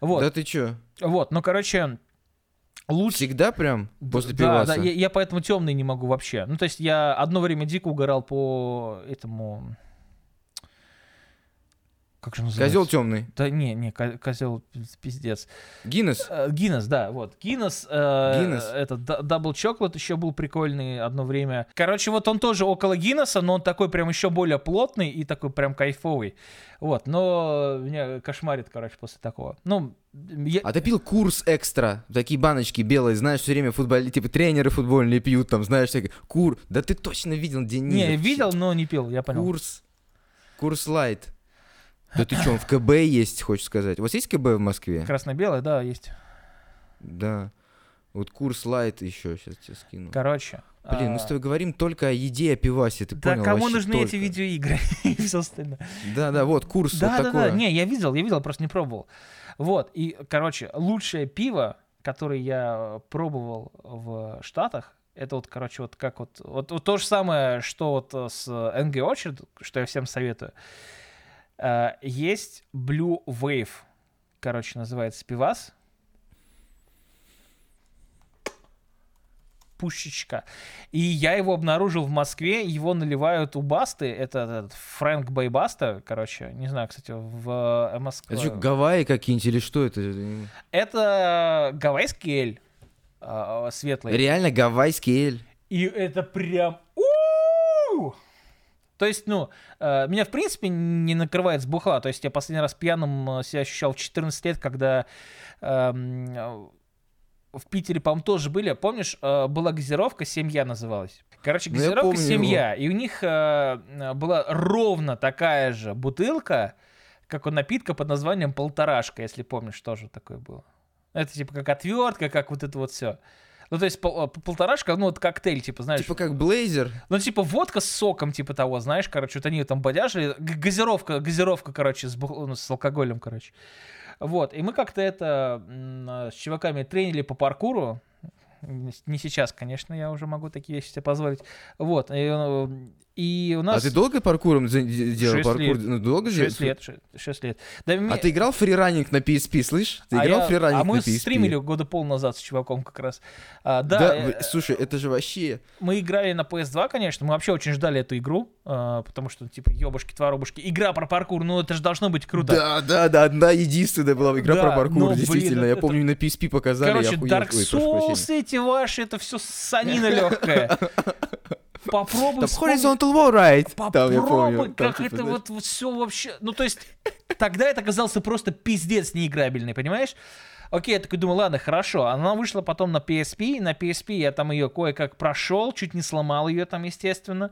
Вот, Да ты чё? вот, ну, короче, лучше... Всегда прям после да, пиваса? да, я, я поэтому темный не могу вообще. Ну, то есть, я одно время дико угорал по этому... Как же называется? Козел темный. Да не, не, козел пиздец. Гиннес. Э, Гиннес, да, вот. Гиннес, э, Гиннес. этот double chocolate еще был прикольный одно время. Короче, вот он тоже около Гиннеса, но он такой прям еще более плотный и такой прям кайфовый. Вот, но меня кошмарит, короче, после такого. Ну, я... А ты пил курс экстра? Такие баночки белые, знаешь, все время футболисты, типа тренеры футбольные пьют, там, знаешь, всякие. Кур. Да ты точно видел, Денис. не, видел, но не пил, я понял. Курс. Курс лайт. Да ты что, в КБ есть, хочешь сказать? У вас есть КБ в Москве? Красно-белое, да, есть. Да. Вот курс лайт еще сейчас тебе скину. Короче. Блин, мы с а, тобой говорим только о еде, о пивасе, ты Да понял? кому Вообще нужны эти только. видеоигры [LAUGHS] и все остальное? Да, да, вот курс Да, вот да, такой. да. Не, я видел, я видел, просто не пробовал. Вот, и, короче, лучшее пиво, которое я пробовал в Штатах, это вот, короче, вот как вот, вот, вот то же самое, что вот э, с NG Orchard, что я всем советую. Э, Есть Blue Wave, короче, называется пивас. Пушечка. И я его обнаружил в Москве, его наливают у Басты, это этот Фрэнк Бейбаста, короче, не знаю, кстати, в э, Москве. Это что, Гавайи какие-нибудь или что это? Это гавайский эль а, светлый. Реально гавайский эль. И это прям... у-у-у! То есть, ну, э, меня, в принципе, не накрывает с бухла. То есть я последний раз пьяным э, себя ощущал в 14 лет, когда эм, э, в Питере, по-моему, тоже были. Помнишь, была газировка «Семья» называлась? Короче, Ну, газировка «Семья». И у них была ровно такая же бутылка, как у напитка под названием «Полторашка», если помнишь, тоже такое было. Это типа как отвертка, как вот это вот все. Ну, то есть пол- э, полторашка, ну, вот коктейль, типа, знаешь. Типа как блейзер. Ну, типа водка с соком, типа того, знаешь, короче, вот они ее там бодяжили. Газировка, газировка, короче, с, ну, с алкоголем, короче. Вот, и мы как-то это а, с чуваками тренили по паркуру. Не сейчас, конечно, я уже могу такие вещи себе позволить. Вот, и, э, и у нас... А ты долго паркуром делал? Шесть Паркур? лет. Ну, долго делал? 6 лет, 6 лет. Да, А ты играл фриранинг на PSP, слышь? Ты а играл я- фриранинг а мы на PSP? стримили года пол назад с чуваком как раз. А, да, Да, э, слушай, это же вообще... мы играли на PS2, конечно, мы вообще очень ждали эту игру, а, потому что, типа, ёбушки, творобушки, игра про паркур, ну это же должно быть круто. Да, да, да, одна единственная была игра Да, про паркур, но, блин, действительно. я это- помню, на PSP показали, я Короче, охуел. Dark Ой. Souls эти ваши, это все санина легкая. [LAUGHS] Попробуй Там Horizontal War Ride. Там, Попробуй, помню. Там, как типа, это знаешь, вот, вот все вообще... Ну, то есть, тогда это оказался просто пиздец неиграбельный, понимаешь? Окей, я такой думаю, ладно, хорошо. Она вышла потом на PSP, на PSP я там ее кое-как прошел, чуть не сломал ее там, естественно.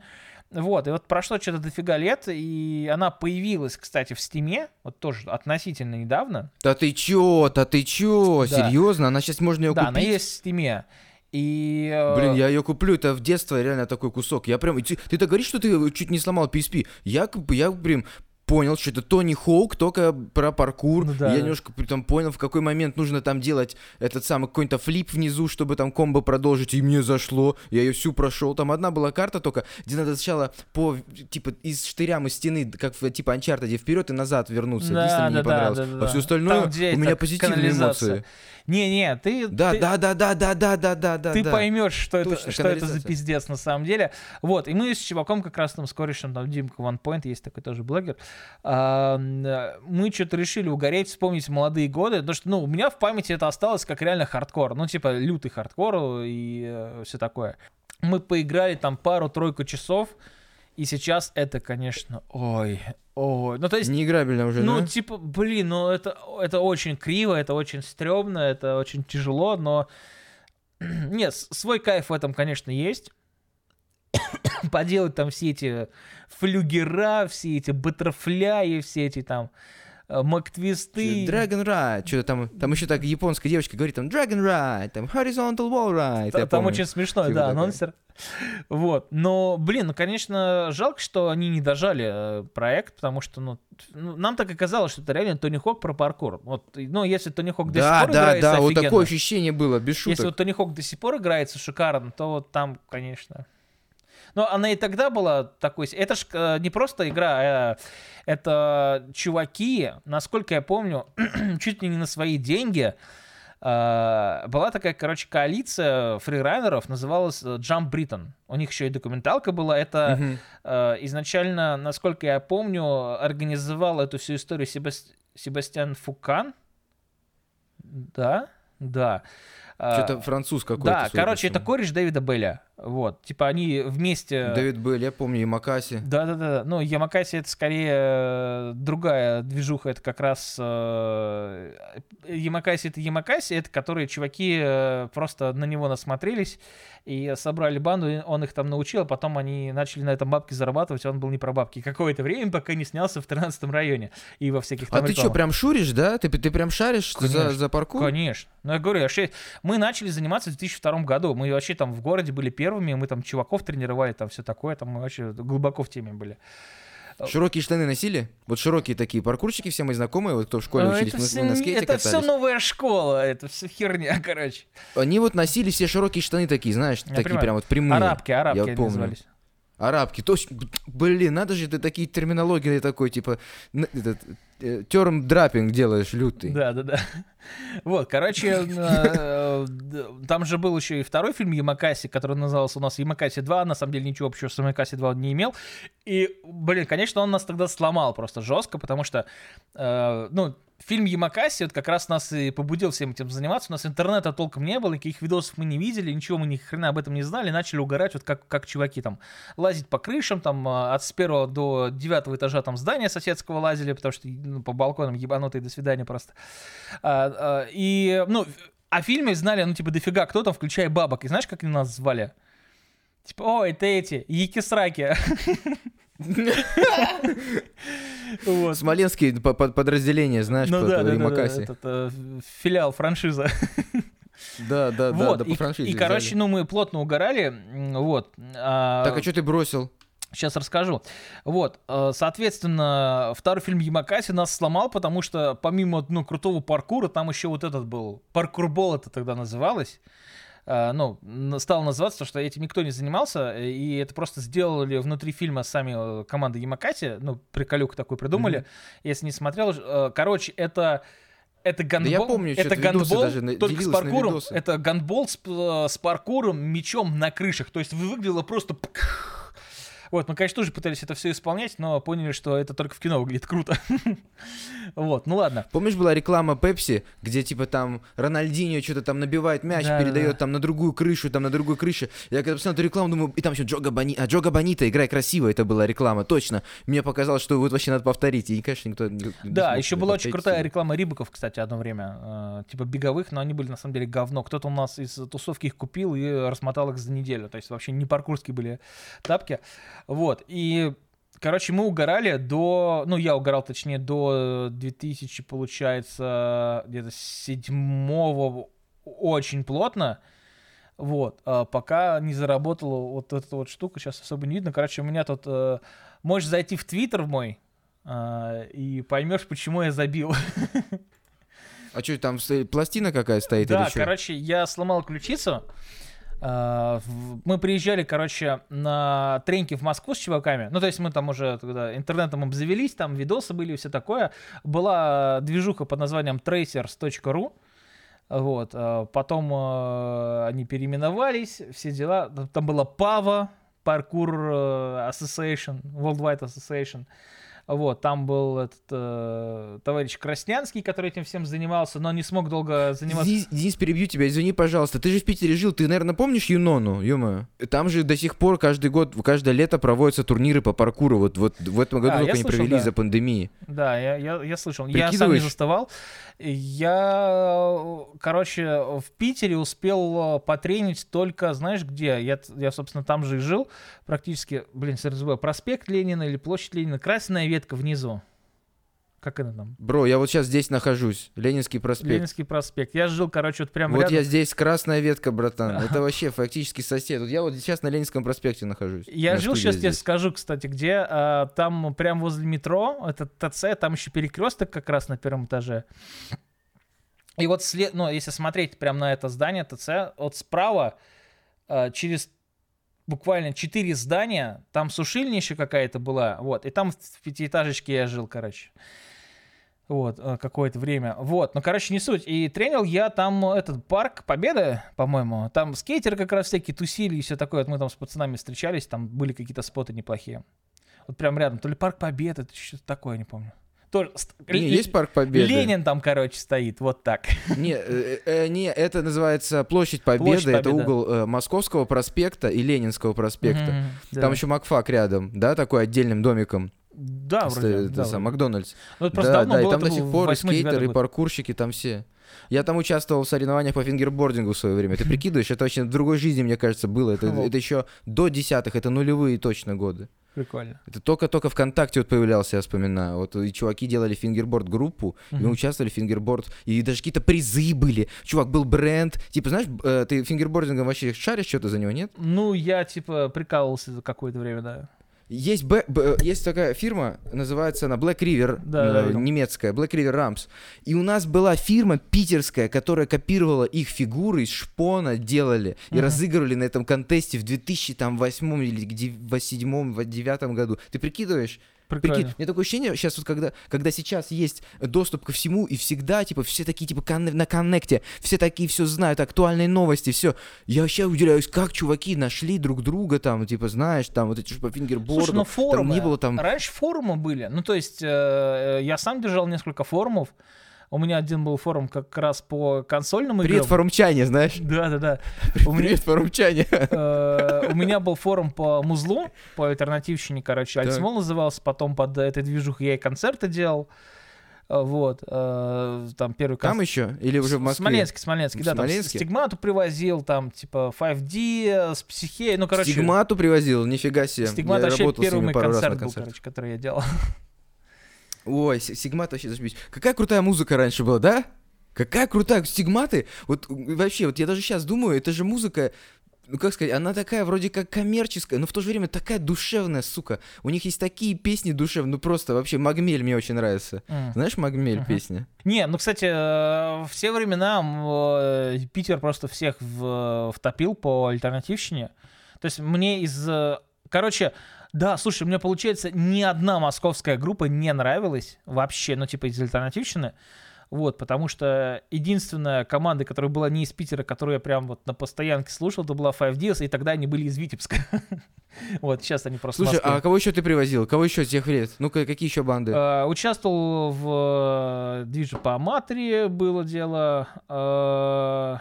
Вот, и вот прошло что-то дофига лет, и она появилась, кстати, в Стиме, вот тоже относительно недавно. Да ты чё, да ты чё, Да. серьезно? Она сейчас можно ее да, она купить? есть в Стиме. И... э, Блин, я ее куплю, это в детстве реально такой кусок. Я прям, ты, ты так говоришь, что ты чуть не сломал PSP. Я, я прям понял, что это Тони Хоук, только про паркур. Ну да, я да. немножко там понял, в какой момент нужно там делать этот самый какой-то флип внизу, чтобы там комбо продолжить, и мне зашло. Я ее всю прошел. Там одна была карта только, где надо сначала по, типа, из штырям из стены, как в типа Uncharted, вперед и назад вернуться. Да, Единственное, мне не да, да, понравилось. да, да, а все да. остальное, Там, где у меня позитивные эмоции. Не-не, ты... Да, ты- да, да, да, да, да, да, да, да. ты да. поймешь, что, это, что это за пиздец на самом деле. Вот, и мы с чуваком как раз там с корешем, там Димка One Point, есть такой тоже блогер, а, э, мы что-то решили угореть, вспомнить молодые годы, потому что, ну, у меня в памяти это осталось как реально хардкор, ну, типа, лютый хардкор и все такое. Мы поиграли там пару-тройку часов, и сейчас это, конечно, ой, ой, ну, то есть... Неиграбельно уже, Ну, да? типа, блин, ну это, это очень криво, это очень стрёмно, это очень тяжело, но... [CLEARS THROAT] Нет, свой кайф в этом, конечно, есть. [COUGHS] Поделать там все эти флюгера, все эти баттерфляи, все эти там мактвисты. Dragon Ride, что-то там, там еще так японская девочка говорит, там Dragon Ride, там Horizontal Wall Ride. Там помню. очень смешной, Типа да, такое. анонсер. Вот. Но, блин, ну, конечно, жалко, что они не дожали э, проект, потому что, ну, ну, нам так и казалось, что это реально Тони Хок про паркур. Вот, ну, если Тони Хок до Да, сих пор да, играется да, вот офигенно, такое ощущение было, без шуток. Если вот Тони Хок до сих пор играется шикарно, то вот там, конечно. Но она и тогда была такой... Это ж э, не просто игра, э, это чуваки, насколько я помню, [CLEARS THROAT] чуть ли не на свои деньги. э, Была такая, короче, коалиция фрирайнеров, называлась э, Jump Britain. У них еще и документалка была. Это э, изначально, насколько я помню, организовал эту всю историю Себас- Себастьян Фукан. Да, да. А, Что-то француз какой-то. Да, короче, это кореш Дэвида Белля. Вот, типа они вместе... Дэвид Белль, я помню, и Макаси. Да-да-да, ну, Ямакаси это скорее э, другая движуха, это как раз... э, Ямакаси это Ямакаси, это которые чуваки э, просто на него насмотрелись и собрали банду, и он их там научил, а потом они начали на этом бабки зарабатывать, он был не про бабки. Какое-то время, пока не снялся в 13 районе и во всяких А там ты что, рекламах. прям шуришь, да? Ты, ты прям шаришь за, Конечно, за паркур? Конечно. Ну, я говорю, шесть- мы начали заниматься в 2002 году. Мы вообще там в городе были первыми, мы там чуваков тренировали, там все такое, там мы вообще глубоко в теме были. Широкие штаны носили? Вот широкие такие паркурщики, все мои знакомые, вот кто в школе учились, это мы, все, на скейте это все катались. новая школа, это все херня, [LAUGHS] короче. Они вот носили все широкие штаны такие, знаешь, Я такие понимаю. прям вот прямые. Арабки, арабки я они помню. назывались. Арабки, точно. Блин, надо же, ты такие терминологии такой, типа, этот, э, терм драппинг делаешь лютый. Да, да, да. Вот, короче, э, там же был еще и второй фильм Ямакаси, который назывался у нас Ямакаси 2, на самом деле ничего общего с Ямакаси 2 он не имел. И, блин, конечно, он нас тогда сломал просто жестко, потому что, э, ну, фильм Ямакаси вот как раз нас и побудил всем этим заниматься. У нас интернета толком не было, никаких видосов мы не видели, ничего мы ни хрена об этом не знали, начали угорать, вот как, как чуваки там, лазить по крышам, там, э, от с первого до девятого этажа там здания соседского лазили, потому что ну, по балконам ебанутые, до свидания просто. А, а, и, ну, о фильме знали, ну, типа, дофига кто там, включая бабок. И знаешь, как они нас звали? Типа, о, это эти, якисраки. Вот. Смоленские по- по- подразделения, знаешь, Ну по да, да, да, да, Римакаси. этот, э, филиал, франшиза. Да, да, да, Вот, да, по и, франшизе и, короче, ну, мы плотно угорали, вот. Так, а что ты бросил? Сейчас расскажу. Вот, э, соответственно, второй фильм Ямакаси нас сломал, потому что помимо ну, крутого паркура, там еще вот этот был. Паркурбол это тогда называлось. Э, Ну, стало называться, потому что этим никто не занимался, и это просто сделали внутри фильма сами э, команда Ямакаси, ну, приколюк такой придумали. Мгм. Если не смотрел, короче, это это гандбол, я помню, это гандбол, даже только с паркуром. Это гандбол с, с паркуром, мечом на крышах. То есть выглядело просто... Вот, мы, конечно, тоже пытались это все исполнять, но поняли, что это только в кино выглядит круто. [LAUGHS] Вот, ну ладно. Помнишь, была реклама Пепси, где типа там Рональдинho что-то там набивает мяч, Да, да, передает да. там на другую крышу, там на другую крышу. Я когда посмотрел эту рекламу, думаю, и там еще Джога Бони... а Джога Бонита, играй красиво, это была реклама, точно. Мне показалось, что вот вообще надо повторить, и, конечно, никто не Да, еще была очень крутая себе. реклама Рибаков, кстати, одно время. э, Типа беговых, но они были на самом деле говно. Кто-то у нас из тусовки их купил и расмотал их за неделю. То есть вообще не паркурские были тапки. Вот. И Короче, мы угорали до... Ну, я угорал, точнее, до 2000, получается, где-то седьмого очень плотно. Вот. а пока не заработала вот эта вот штука, сейчас особо не видно. Короче, у меня тут... э, можешь зайти в Твиттер мой, а, и поймешь, почему я забил. А что, там пластина какая стоит Да, или что? короче, я сломал ключицу. В- Мы приезжали, короче, на тренинги в Москву с чуваками. Ну, то есть мы там уже тогда интернетом обзавелись, там видосы были и все такое. Была движуха под названием tracers.ru. Вот. а, Потом э, они переименовались, все дела. Там была Пава, Parkour э, Association, Worldwide Association. Вот, там был этот э, товарищ Краснянский, который этим всем занимался, но не смог долго заниматься. Денис, Денис, перебью тебя, извини, пожалуйста. Ты же в Питере жил, ты, наверное, помнишь Юнону, ё Там же до сих пор каждый год, каждое лето проводятся турниры по паркуру. Вот, вот в этом году А, только слышал, провели да. из-за пандемии. Да, я, я, я слышал. Я сам не заставал. Я, короче, в Питере успел э, потренить только, знаешь, где? Я, я, собственно, там же и жил практически. Блин, забыл. Проспект Ленина или площадь Ленина. Красная ветка внизу. Как это там? Бро, я вот сейчас здесь нахожусь, Ленинский проспект. Ленинский проспект. Я жил, короче, вот прям вот рядом. я здесь, красная ветка, братан. [LAUGHS] Это вообще фактически сосед. Вот я вот сейчас на Ленинском проспекте нахожусь. Я На жил, сейчас тебе здесь. скажу, кстати, где. а, там прям возле метро, это ТЦ, там еще перекресток как раз на первом этаже. И вот, след, ну, если смотреть прям на это здание ТЦ, вот справа а, через буквально четыре здания, там сушильня еще какая-то была, вот, и там в пятиэтажечке я жил, короче. Вот, э, какое-то время. Вот, ну, короче, не суть. И тренил я там этот парк Победы, по-моему. Там скейтеры как раз всякие тусили и все такое. Вот мы там с пацанами встречались, там были какие-то споты неплохие. Вот прям рядом. То ли парк Победы, то что-то такое, не помню. Тоже Не, есть Парк Победы? Ленин там, короче, стоит, вот так. Не, э, э, не, это называется Площадь Победы, Площадь это Победы. угол э, Московского проспекта и Ленинского проспекта. Мгм, да. Там еще Макфак рядом, да, такой отдельным домиком. Да, вроде. это да, сам. Макдональдс. Ну, это просто да, да, и было, там это до сих пор и 8-9 скейтеры, и год. паркурщики, там все. Я там участвовал в соревнованиях по фингербордингу в свое время. Ты прикидываешь, это вообще в другой жизни, мне кажется, было. Это, это еще до десятых, это нулевые точно годы. Прикольно. Это только-только ВКонтакте вот появлялся, я вспоминаю. Вот и чуваки делали фингерборд-группу, и мы участвовали в фингерборд, и даже какие-то призы были. Чувак, был бренд. Типа, знаешь, э, ты фингербордингом вообще шаришь что-то за него, нет? Ну, я, типа, прикалывался за какое-то время, да. Есть, б- б- есть такая фирма, называется она Black River, Да, да, э, видел. немецкая, Black River Ramps. И у нас была фирма питерская, которая копировала их фигуры из шпона, делали и Мгм. разыгрывали на этом контесте в 2008 или 2007 2009 году. Ты прикидываешь? Прикольно. Прикинь, мне такое ощущение, сейчас вот когда, когда сейчас есть доступ ко всему, и всегда, типа, все такие, типа, конне- на коннекте, все такие все знают, актуальные новости, все. Я вообще удивляюсь, как чуваки нашли друг друга там, типа, знаешь, там, вот эти по фингерборду, Слушай, ну форумы. там не было там... Раньше форумы были. Ну, то есть, э, я сам держал несколько форумов. У меня один был форум как раз по консольным Привет, играм. форумчане, знаешь? Да, да, да. У меня, Привет, [LAUGHS] форумчане. э, у меня был форум по музлу, по альтернативщине, короче, Так. Альтсмол назывался, потом под этой движухой я и концерты делал. Э, Вот, э, там первый Там концерт. еще? Или уже в Москве? Смоленске, В да, там Смоленске? стигмату привозил, там, типа, 5D, с психеей, ну, короче. Стигмату привозил, нифига себе. Стигмат Я вообще первый мой на концерт был, короче, который я делал. [LAUGHS] Ой, Си- Сигмат вообще зашибись. Какая крутая музыка раньше была, да? Какая крутая. Стигматы, вот м, вообще, вот я даже сейчас думаю, это же музыка, ну как сказать, она такая вроде как коммерческая, но в то же время такая душевная, сука. У них есть такие песни душевные, ну просто вообще Магмель мне очень нравится. М. Знаешь Магмель Мгм. песня? Не, ну, кстати, э, в все времена э, Питер просто всех в- втопил по альтернативщине. То есть мне из... э, Короче, да, слушай, мне получается, ни одна московская группа не нравилась вообще, ну, типа, из альтернативщины. Вот, потому что единственная команда, которая была не из Питера, которую я прям вот на постоянке слушал, это была Five Ds, и тогда они были из Витебска. [LAUGHS] Вот, сейчас они просто Слушай, а кого еще ты привозил? Кого еще тех лет? Ну-ка, какие еще банды? Э, Участвовал в э, движе по Аматри было дело.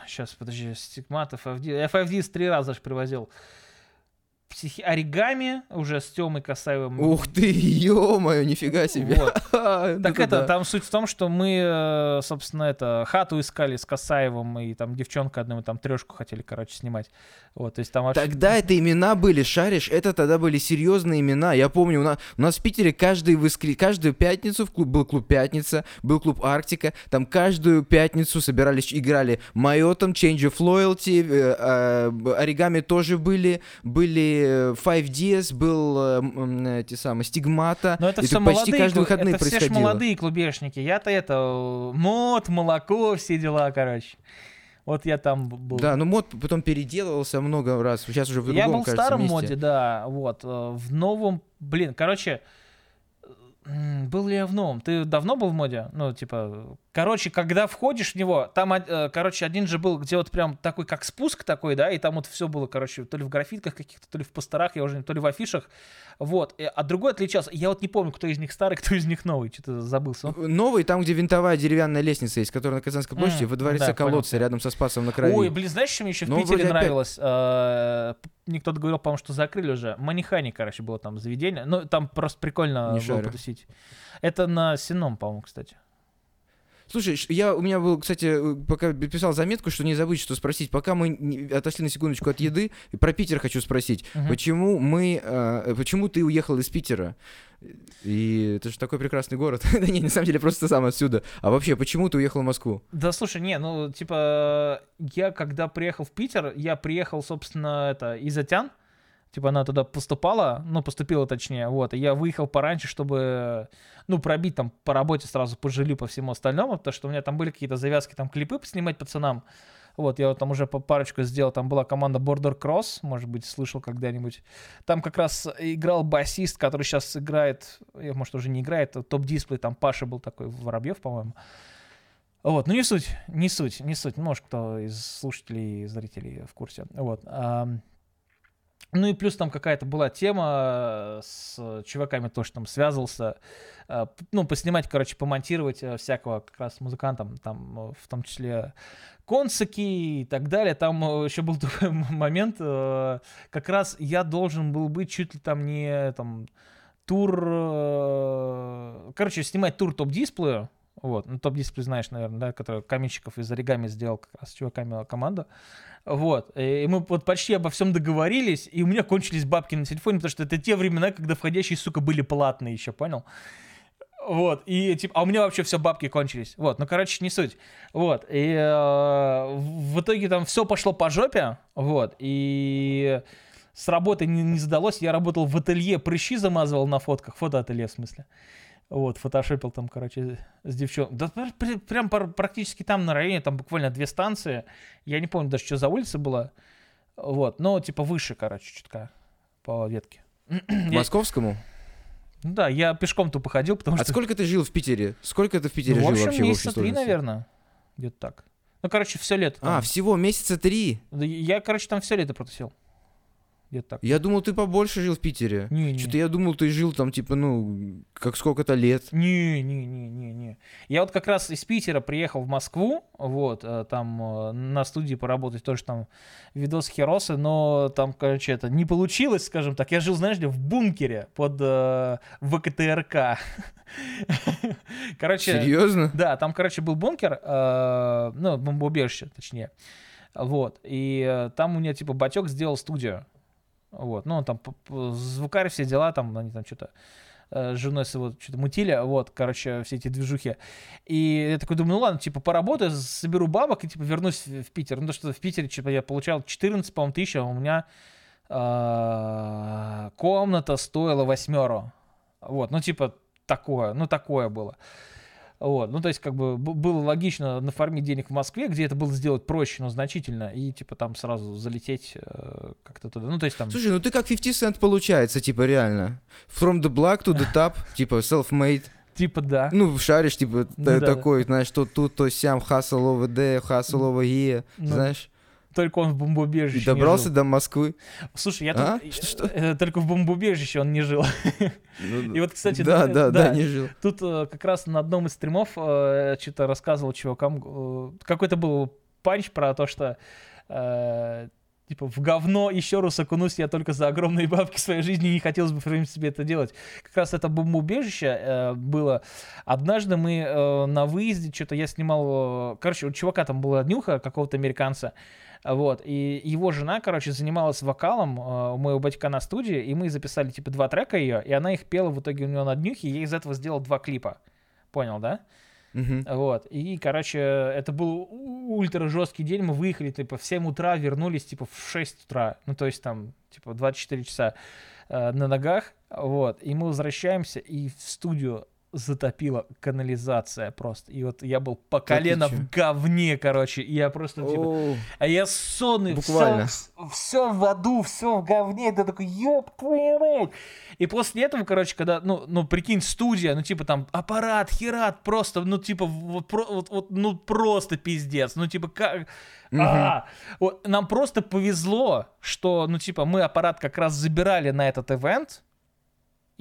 Сейчас, подожди, стигматов, FD. Я FFDs три раза же привозил. Психи... Оригами уже с Тёмой Касаевым. Ух ты, ё-моё, нифига себе. Вот. Ха, [LAUGHS] Так это да. там суть в том, что мы, э, собственно, это хату искали с Касаевым, и там девчонка одна, мы там трешку хотели, короче, снимать. Вот, то есть там вообще... Тогда это имена были, шаришь, это тогда были серьезные имена. Я помню, у нас, у нас в Питере каждый воскр... каждую пятницу в клуб, был клуб Пятница, был клуб Арктика. Там каждую пятницу собирались, играли Майо, там Change of Loyalty, э, э, Оригами тоже были, были э, Five Ds, был э, эти самые Стигмата. Но это И все почти молодые, каждые клу- выходные это все происходило. молодые клубешники. Я-то это мод, молоко, все дела, короче. Вот я там был. Да, ну мод потом переделывался много раз. Сейчас уже в другом, я был в кажется, старом месте. моде, да, вот. э, В новом, блин, короче, был ли я в новом? Ты давно был в моде? Ну, типа, короче, когда входишь в него, там, э, короче, один же был, где вот прям такой, как спуск такой, да, и там вот все было, короче, то ли в графитках каких-то, то ли в постерах, я уже не, то ли в афишах, вот. И- А другой отличался. Я вот не помню, кто из них старый, [LAUGHS] кто из них новый, что-то забылся. Новый, там, где винтовая деревянная лестница есть, которая на Казанской площади, М, во дворце да, колодца, рядом со Спасом на крови. Ой, блин, знаешь, что мне еще в Ну, Питере нравилось? Э, Мне кто-то говорил, по-моему, что закрыли уже. Манихани, короче, было там заведение. Ну, там просто прикольно было потусить. Это на Сином, по-моему, кстати. Слушай, я, у меня был, кстати, э, пока писал заметку, что не забыть, что спросить. Пока мы не- отошли на секундочку от еды, про Питер хочу спросить. Мгм. Почему мы, э, почему ты уехал из Питера? И это же такой прекрасный город. [LAUGHS] да не, на самом деле просто сам отсюда. А вообще, почему ты уехал в Москву? Да, слушай, не, ну, типа, я когда приехал в Питер, я приехал, собственно, это, из Атян. Типа, она туда поступала, ну, поступила точнее, вот, и я выехал пораньше, чтобы, ну, пробить там по работе сразу, по жилью, по всему остальному, потому что у меня там были какие-то завязки, там, клипы поснимать пацанам. Вот, я вот там уже парочку сделал, там была команда Border Cross, может быть, слышал когда-нибудь. Там как раз играл басист, который сейчас играет, э, может, уже не играет, топ-дисплей, там Паша был такой, Воробьев, по-моему. Вот, ну не суть, не суть, не суть. Может, кто из слушателей зрителей в курсе. Вот. Ну и плюс там какая-то была тема с чуваками, тоже там связывался, э, ну, поснимать, короче, помонтировать э, всякого как раз музыкантам, там, э, в том числе концики и так далее. Там э, еще был [LAUGHS] такой момент, э, как раз я должен был быть чуть ли там не там тур, э, короче, снимать тур топ-дисплея, вот, ну, топ-дисплей знаешь, наверное, да, который каменщиков из оригами сделал как раз чуваками команда. Вот, и мы вот почти обо всем договорились, и у меня кончились бабки на телефоне, потому что это те времена, когда входящие, сука, были платные еще, понял? Вот, и типа, а у меня вообще все бабки кончились. Вот, ну, короче, не суть. Вот, и э, в итоге там все пошло по жопе, вот, и с работы не, не задалось. Я работал в ателье, прыщи замазывал на фотках, фотоателье в смысле. Вот, фотошопил там, короче, с девчонкой. Да пр- пр- прям практически там на районе, там буквально две станции. Я не помню даже, что за улица была. Вот, но типа выше, короче, чутка по ветке. [CLEARS THROAT] Московскому? Ну да, я пешком тупо ходил, потому А что... сколько ты жил в Питере? Сколько ты в Питере Ну, в жил общем, вообще в месяца три, наверное. Где-то так. Ну, короче, все лето. А, там. всего месяца три. Да Я, короче, там все лето протусил. Где-то так. Я думал, ты побольше жил в Питере. Не. Что-то я думал, ты жил там, типа, ну, как сколько-то лет. Не, не, не, не, не. Я вот как раз из Питера приехал в Москву, вот, э, там э, на студии поработать тоже там видос херосы, но там, короче, это не получилось, скажем так. Я жил, знаешь ли, в бункере под э, ВКТРК. [LAUGHS] Короче, Серьезно? да, там, короче, был бункер, э, ну, бомбоубежище, точнее. Вот, и э, там у меня, типа, батек сделал студию. Вот, ну, там звукарь, все дела, там, они там что-то э, с женой с его что-то мутили, вот, короче, все эти движухи. И я такой думаю, ну ладно, типа, поработаю, соберу бабок и, типа, вернусь в в Питер. Ну, то, что в Питере, типа, я получал 14, по-моему, тысяч, а у меня э, комната стоила восьмеру. Вот, ну, типа, такое, ну, такое было. Вот, ну, то есть, как бы, было логично нафармить денег в Москве, где это было сделать проще, но значительно, и, типа, там сразу залететь э, как-то туда. Ну, то есть, там... Слушай, ну ты как 50 Cent получается, типа, реально. From the black to the top, [LAUGHS] типа, self-made. Типа, да. Ну, шаришь, типа, Ну да, такой, знаешь, то тут, то сям, hustle over there, hustle over here, Ну, знаешь. Только он в бомбоубежище И добрался до Москвы. Слушай, я А? тут... Что- э, Только в бомбоубежище он не жил. Ну, [LAUGHS] И вот, кстати, да, да, да, да, не жил. Тут э, как раз на одном из стримов э, что-то рассказывал чувакам, какой-то был панч про то, что типа в говно еще раз окунусь я только за огромные бабки своей жизни, и не хотелось бы, в принципе, это делать. Как раз это бомбоубежище э, было. Однажды мы э, на выезде, что-то я снимал, короче, у чувака там была днюха какого-то американца, вот, и его жена, короче, занималась вокалом э, у моего батька на студии, и мы записали, типа, два трека ее, и она их пела в итоге у нее на днюхе, и я из этого сделал два клипа. Понял, да? Мгм. Вот. И, короче, это был ультра жесткий день. Мы выехали, типа, в 7 утра, вернулись, типа, в 6 утра. Ну, то есть, там, типа, 24 часа э, на ногах. Вот. И мы возвращаемся, и в студию затопила канализация просто. И вот я был по колено в говне, короче. И я просто, типа, О, а я сонный, Буквально. все, в аду, все в говне, ты такой, ёб твою мать. И после этого, короче, когда, ну, ну, прикинь, студия, ну, типа там аппарат, херат, просто, ну, типа, вот, про- вот, вот, ну, просто пиздец, ну, типа, как... А! Вот, нам просто повезло, что, ну, типа, мы аппарат как раз забирали на этот ивент,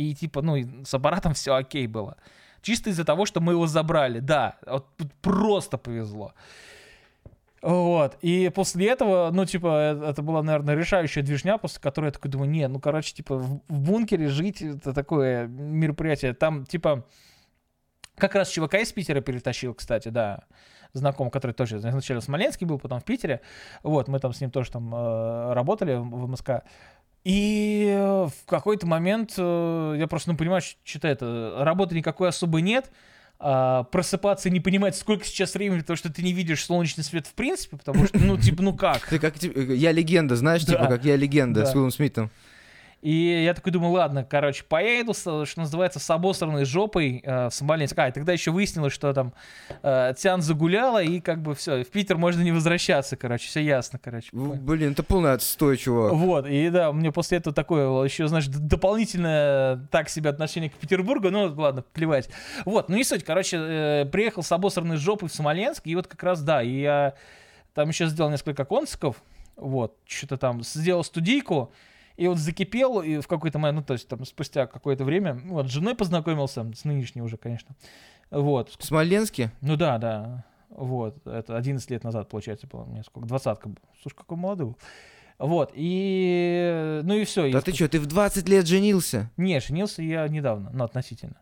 и, типа, ну, с аппаратом [LAUGHS] все окей было. Чисто из-за того, что мы его забрали, да, вот просто повезло. Вот, и после этого, ну, типа, э- это была, наверное, решающая движня, после которой я такой думаю, не, ну, короче, типа, в, в бункере жить, это такое мероприятие, там, типа, как раз чувака из Питера перетащил, кстати, да, знакомый, который тоже сначала в Смоленске был, потом в Питере, вот, мы там с ним тоже там э, работали в МСК, и э, в какой-то момент э, я просто, ну, понимаю, что это, работы никакой особой нет, а, просыпаться и не понимать, сколько сейчас времени, потому что ты не видишь солнечный свет в принципе, потому что, ну, типа, ну как? [LAUGHS] Ты как, типа, я легенда, знаешь, Да. типа, как я легенда Да. с Уиллом Смитом. И я такой думаю, ладно, короче, поеду, что называется, с обосранной жопой э, в Смоленск. А, и тогда еще выяснилось, что там э, Тян загуляла, и как бы все, в Питер можно не возвращаться, короче, все ясно, короче. Блин, это полный отстой, чувак. Вот, и да, мне после этого такое еще, знаешь, дополнительное так себе отношение к Петербургу, ну ладно, плевать. Вот, ну не суть, короче, э, приехал с обосранной жопой в Смоленск, и вот как раз, да, и я там еще сделал несколько конциков, вот, что-то там, сделал студийку, И вот закипел, и в какой-то момент, ну, то есть там спустя какое-то время, ну, вот с женой познакомился, с нынешней уже, конечно. Вот. В Смоленске? Ну да, да. Вот, это 11 лет назад, получается, было мне сколько, двадцатка. Слушай, какой молодой был. Вот, и, ну и все. Да ты что, ты в 20 лет женился? Не, женился я недавно, ну, относительно.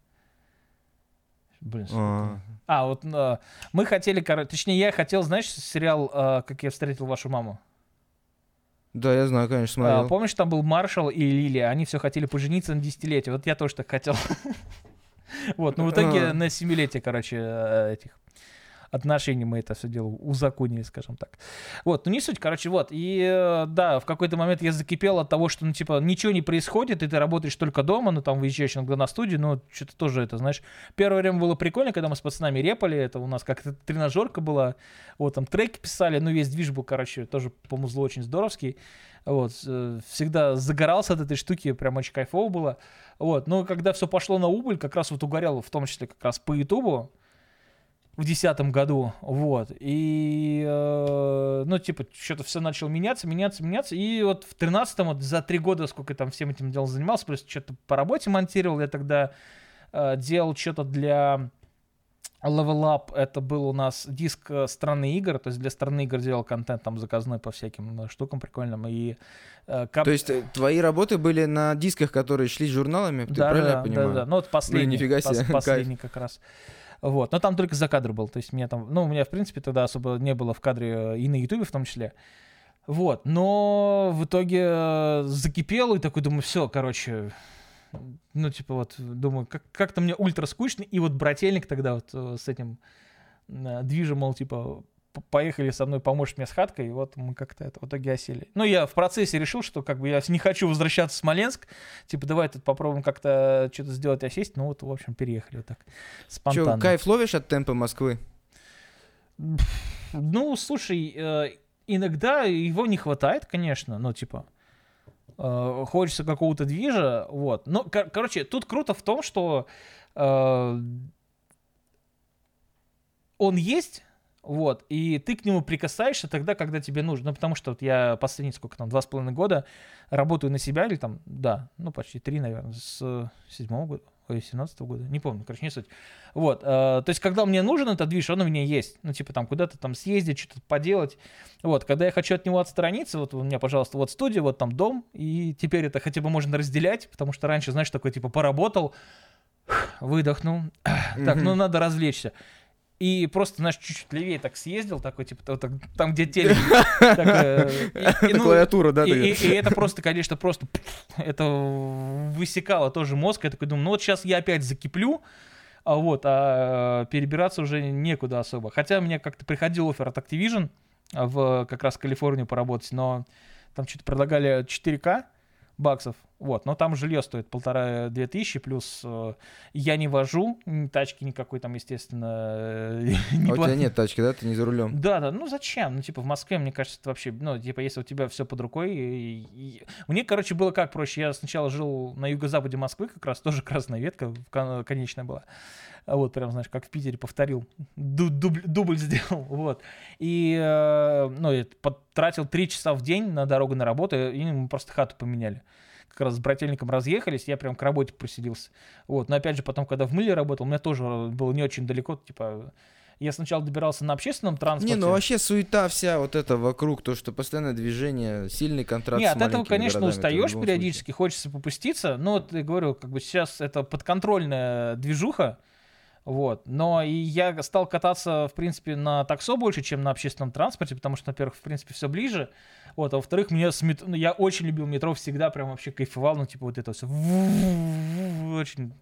Блин, а, а вот а, мы хотели, короче, точнее, я хотел, знаешь, сериал а, «Как я встретил вашу маму». Да, я знаю, конечно, смотрел. А, помнишь, там был Маршал и Лилия, они все хотели пожениться на десятилетие, вот я тоже так хотел. [LAUGHS] Вот, ну в итоге на семилетие, короче, э, этих отношений мы это все дело узаконили, скажем так. Вот, ну не суть, короче, вот. И э, да, в какой-то момент я закипел от того, что, ну, типа, ничего не происходит, и ты работаешь только дома, ну, там, выезжаешь иногда на студию, но что-то тоже это, знаешь, первое время было прикольно, когда мы с пацанами репали, это у нас как-то тренажерка была, вот, там, треки писали, ну, весь движ был, короче, тоже по музлу очень здоровский. Вот, э, всегда загорался от этой штуки, прям очень кайфово было. Вот, но когда все пошло на убыль, как раз вот угорел, в том числе как раз по Ютубу, в десятом году, вот, и, э, ну, типа, что-то все начало меняться, меняться, меняться, и вот в тринадцатом, вот за три года, сколько там всем этим делом занимался, плюс что-то по работе монтировал, я тогда э, делал что-то для Level Up, это был у нас диск э, страны игр, то есть для страны игр делал контент там заказной по всяким э, штукам прикольным, и... Э, кап... То есть э, твои работы были на дисках, которые шли с журналами, ты да, правильно да, я понимаю? Да, да, ну вот последний, Блин, нифига себе. [LAUGHS] Пос, последний как раз. Вот. Но там только за кадр был. То есть меня там, ну, у меня, в принципе, тогда особо не было в кадре э, и на Ютубе в том числе. Вот. Но в итоге э, закипел и такой думаю, все, короче, ну, типа вот, думаю, как- как-то мне ультра скучно. И вот брательник тогда вот э, с этим движем, мол, типа, поехали со мной, поможешь мне с хаткой, и вот мы как-то это в итоге осели. Ну, я в процессе решил, что как бы я не хочу возвращаться в Смоленск, типа, давай тут попробуем как-то что-то сделать, осесть, ну вот, в общем, переехали вот так, спонтанно. Че, кайф ловишь от темпа Москвы? Ну, слушай, э, иногда его не хватает, конечно, ну, типа, э, хочется какого-то движа, вот. Но, кор- короче, тут круто в том, что э, он есть, вот, и ты к нему прикасаешься тогда, когда тебе нужно. Ну, потому что вот я последние, сколько там, два с половиной года работаю на себя, или там, да, ну, почти три, наверное, с седьмого года, ой, семнадцатого года, не помню, короче, не суть. Вот, э, то есть, когда мне нужен этот движ, он у меня есть. Ну, типа, там, куда-то там съездить, что-то поделать. Вот, когда я хочу от него отстраниться, вот у меня, пожалуйста, вот студия, вот там дом, и теперь это хотя бы можно разделять, потому что раньше, знаешь, такой, типа, поработал, выдохнул, [CLEARS THROAT] так, ну, надо развлечься и просто, знаешь, чуть-чуть левее так съездил, такой, типа, там, где телек. Ну, клавиатура, да. И это просто, конечно, просто это высекало тоже мозг. Я такой думаю, ну вот сейчас я опять закиплю, а вот, а перебираться уже некуда особо. Хотя мне как-то приходил офер от Activision в как раз Калифорнию поработать, но там что-то предлагали 4К, баксов. Вот, но там жилье стоит полтора-две тысячи, плюс э, я не вожу, тачки никакой там, естественно, э, [LAUGHS] не А у тебя нет тачки, да? Ты не за рулем? Да, да, ну зачем? Ну, типа, в Москве, мне кажется, это вообще, ну, типа, если у тебя все под рукой. И, и... Мне, короче, было как проще. Я сначала жил на юго-западе Москвы, как раз тоже красная ветка, конечная была. А вот прям, знаешь, как в Питере повторил, дубль, дубль [LAUGHS] сделал, вот. И, э, ну, я потратил три часа в день на дорогу на работу, и мы просто хату поменяли как раз с брательником разъехались, я прям к работе просиделся. Вот, но опять же, потом, когда в мыле работал, у меня тоже было не очень далеко, типа, я сначала добирался на общественном транспорте. Не, ну вообще суета вся вот это вокруг, то, что постоянное движение, сильный контраст Не, от этого, конечно, устаешь периодически, случае. хочется попуститься, но вот я говорю, как бы сейчас это подконтрольная движуха, вот. Но и я стал кататься, в принципе, на таксо больше, чем на общественном транспорте, потому что, во-первых, в принципе, все ближе. Вот, а во-вторых, мне с метро, ну, я очень любил метро, всегда прям вообще кайфовал, ну, типа, вот это все. Очень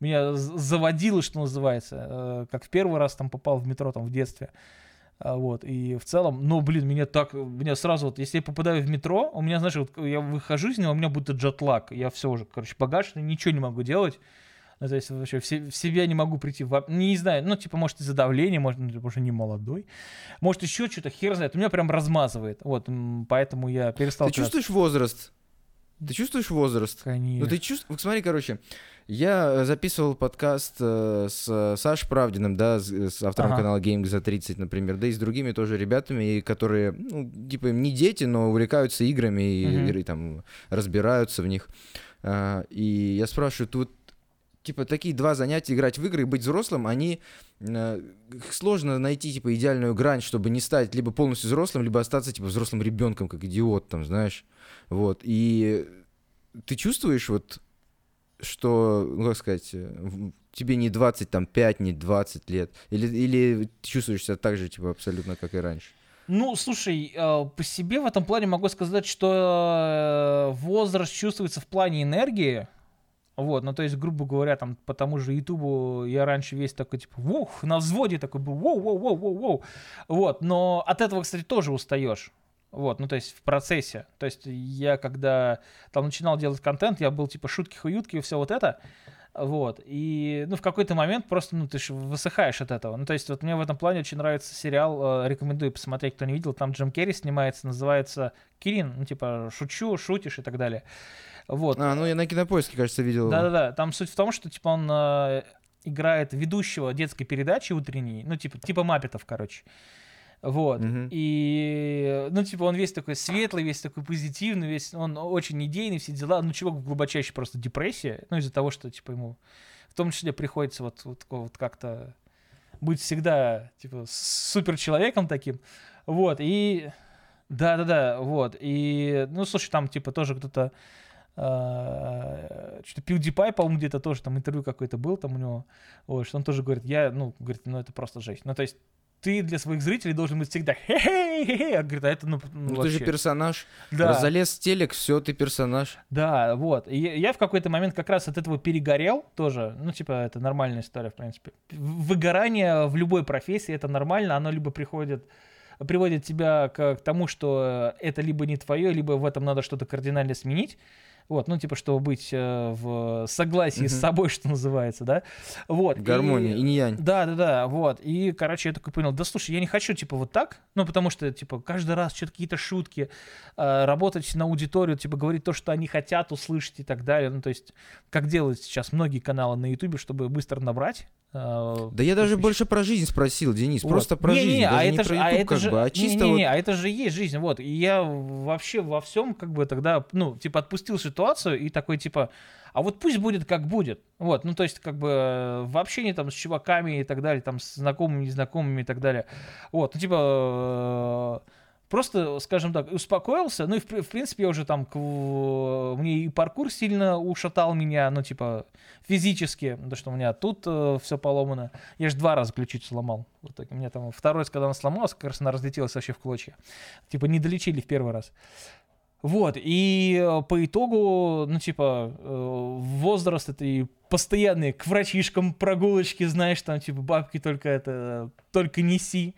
меня заводило, что называется, как в первый раз там попал в метро там в детстве. Вот, и в целом, ну, блин, меня так, меня сразу, вот, если я попадаю в метро, у меня, знаешь, вот, я выхожу из него, у меня будто джетлаг, я все уже, короче, погашенный, ничего не могу делать, ну, то есть вообще в, в себя не могу прийти. В, не знаю, ну, типа, может, из-за давления, может, ну, типа, уже не молодой. Может, еще что-то, хер знает. У меня прям размазывает. Вот, поэтому я перестал... Ты чувствуешь возраст? Ты чувствуешь возраст? Конечно. Ну ты чувствуешь... Смотри, короче, я э, записывал подкаст э, с э, Сашей Правдиным, да, с, с автором Ага. канала Game за 30, например, да и с другими тоже ребятами, и которые, ну, типа, не дети, но увлекаются играми и, Мгм. и там разбираются в них. А, и я спрашиваю, тут типа такие два занятия играть в игры и быть взрослым, они э, сложно найти типа идеальную грань, чтобы не стать либо полностью взрослым, либо остаться типа взрослым ребенком, как идиот, там, знаешь. Вот. И ты чувствуешь вот, что, ну как сказать, э, тебе не 20, там, 5, не 20 лет, или, или ты чувствуешь себя так же, типа, абсолютно, как и раньше? Ну, слушай, э, по себе в этом плане могу сказать, что э, возраст чувствуется в плане энергии. Вот, ну то есть, грубо говоря, там по тому же Ютубу я раньше весь такой, типа, вух, на взводе такой был, воу, воу, воу, воу, воу. Вот, но от этого, кстати, тоже устаешь. Вот, ну то есть в процессе. То есть я когда там начинал делать контент, я был типа шутки-хуютки и все вот это. Вот, и, ну, в какой-то момент просто, ну, ты ж высыхаешь от этого. Ну, то есть, вот мне в этом плане очень нравится сериал, э, рекомендую посмотреть, кто не видел, там Джим Керри снимается, называется Кирин, ну, типа, шучу, шутишь и так далее. Вот. А, ну я на кинопоиске, кажется, видел. Да-да-да, там суть в том, что, типа, он э, играет ведущего детской передачи утренней, ну, типа, типа Маппетов, короче. Вот. Мгм. И, ну, типа, он весь такой светлый, весь такой позитивный, весь, он очень идейный, все дела. Ну, чувак глубочайший просто депрессия, ну, из-за того, что, типа, ему в том числе приходится вот, вот, вот как-то быть всегда, типа, супер человеком таким. Вот, и... Да-да-да, вот. И, ну, слушай, там, типа, тоже кто-то а, что-то PewDiePie, по-моему, где-то тоже там интервью какое-то был там у него, вот, что он тоже говорит, я, ну, говорит, ну, это просто жесть. Ну, то есть ты для своих зрителей должен быть всегда хе-хе-хе-хе, а говорит, а это, ну, ну, Ну, ты же персонаж. Да, Залез в телек, все, ты персонаж. да, вот. И я- в какой-то момент как раз от этого перегорел тоже. Ну, типа, это нормальная история, в принципе. Выгорание в любой профессии это нормально. Оно либо приходит приводит тебя к, к тому, что это либо не твое, либо в этом надо что-то кардинально сменить. Вот, ну, типа, чтобы быть э, в согласии с Мгм. собой, [LAUGHS] что называется, да. Вот. и- Гармония, инь-янь. да, да, да, вот. И, короче, я такой понял, да слушай, я не хочу, типа, вот так, ну, потому что, типа, каждый раз что-то какие-то шутки, э, работать на аудиторию, типа, говорить то, что они хотят услышать и так далее. Ну, то есть, как делают сейчас многие каналы на Ютубе, чтобы быстро набрать. Э, Да я даже больше про жизнь спросил, Денис. Вот. Просто про Не-не-не, жизнь. а Даже не это про а YouTube, это как же- бы, а чисто не-не-не, вот... а это же есть жизнь, вот. И я вообще во всем как бы тогда, ну, типа, отпустил ситуацию и такой, типа, а вот пусть будет как будет. Вот, ну, то есть, как бы, э, в общении там с чуваками и так далее, там, с знакомыми, незнакомыми и так далее. Вот, ну, типа, э, просто, скажем так, успокоился. Ну, и, в, в принципе, я уже там, к- мне и паркур сильно ушатал меня, ну, типа, физически, потому что у меня тут все поломано. Я же два раза ключицу сломал. В итоге. У меня там второй раз, когда она сломалась, как раз она разлетелась вообще в клочья. Типа не долечили в первый раз. Вот, и э, по итогу, ну, типа, э, возраст это и постоянные к врачишкам прогулочки, знаешь, там, типа, бабки только это, только неси,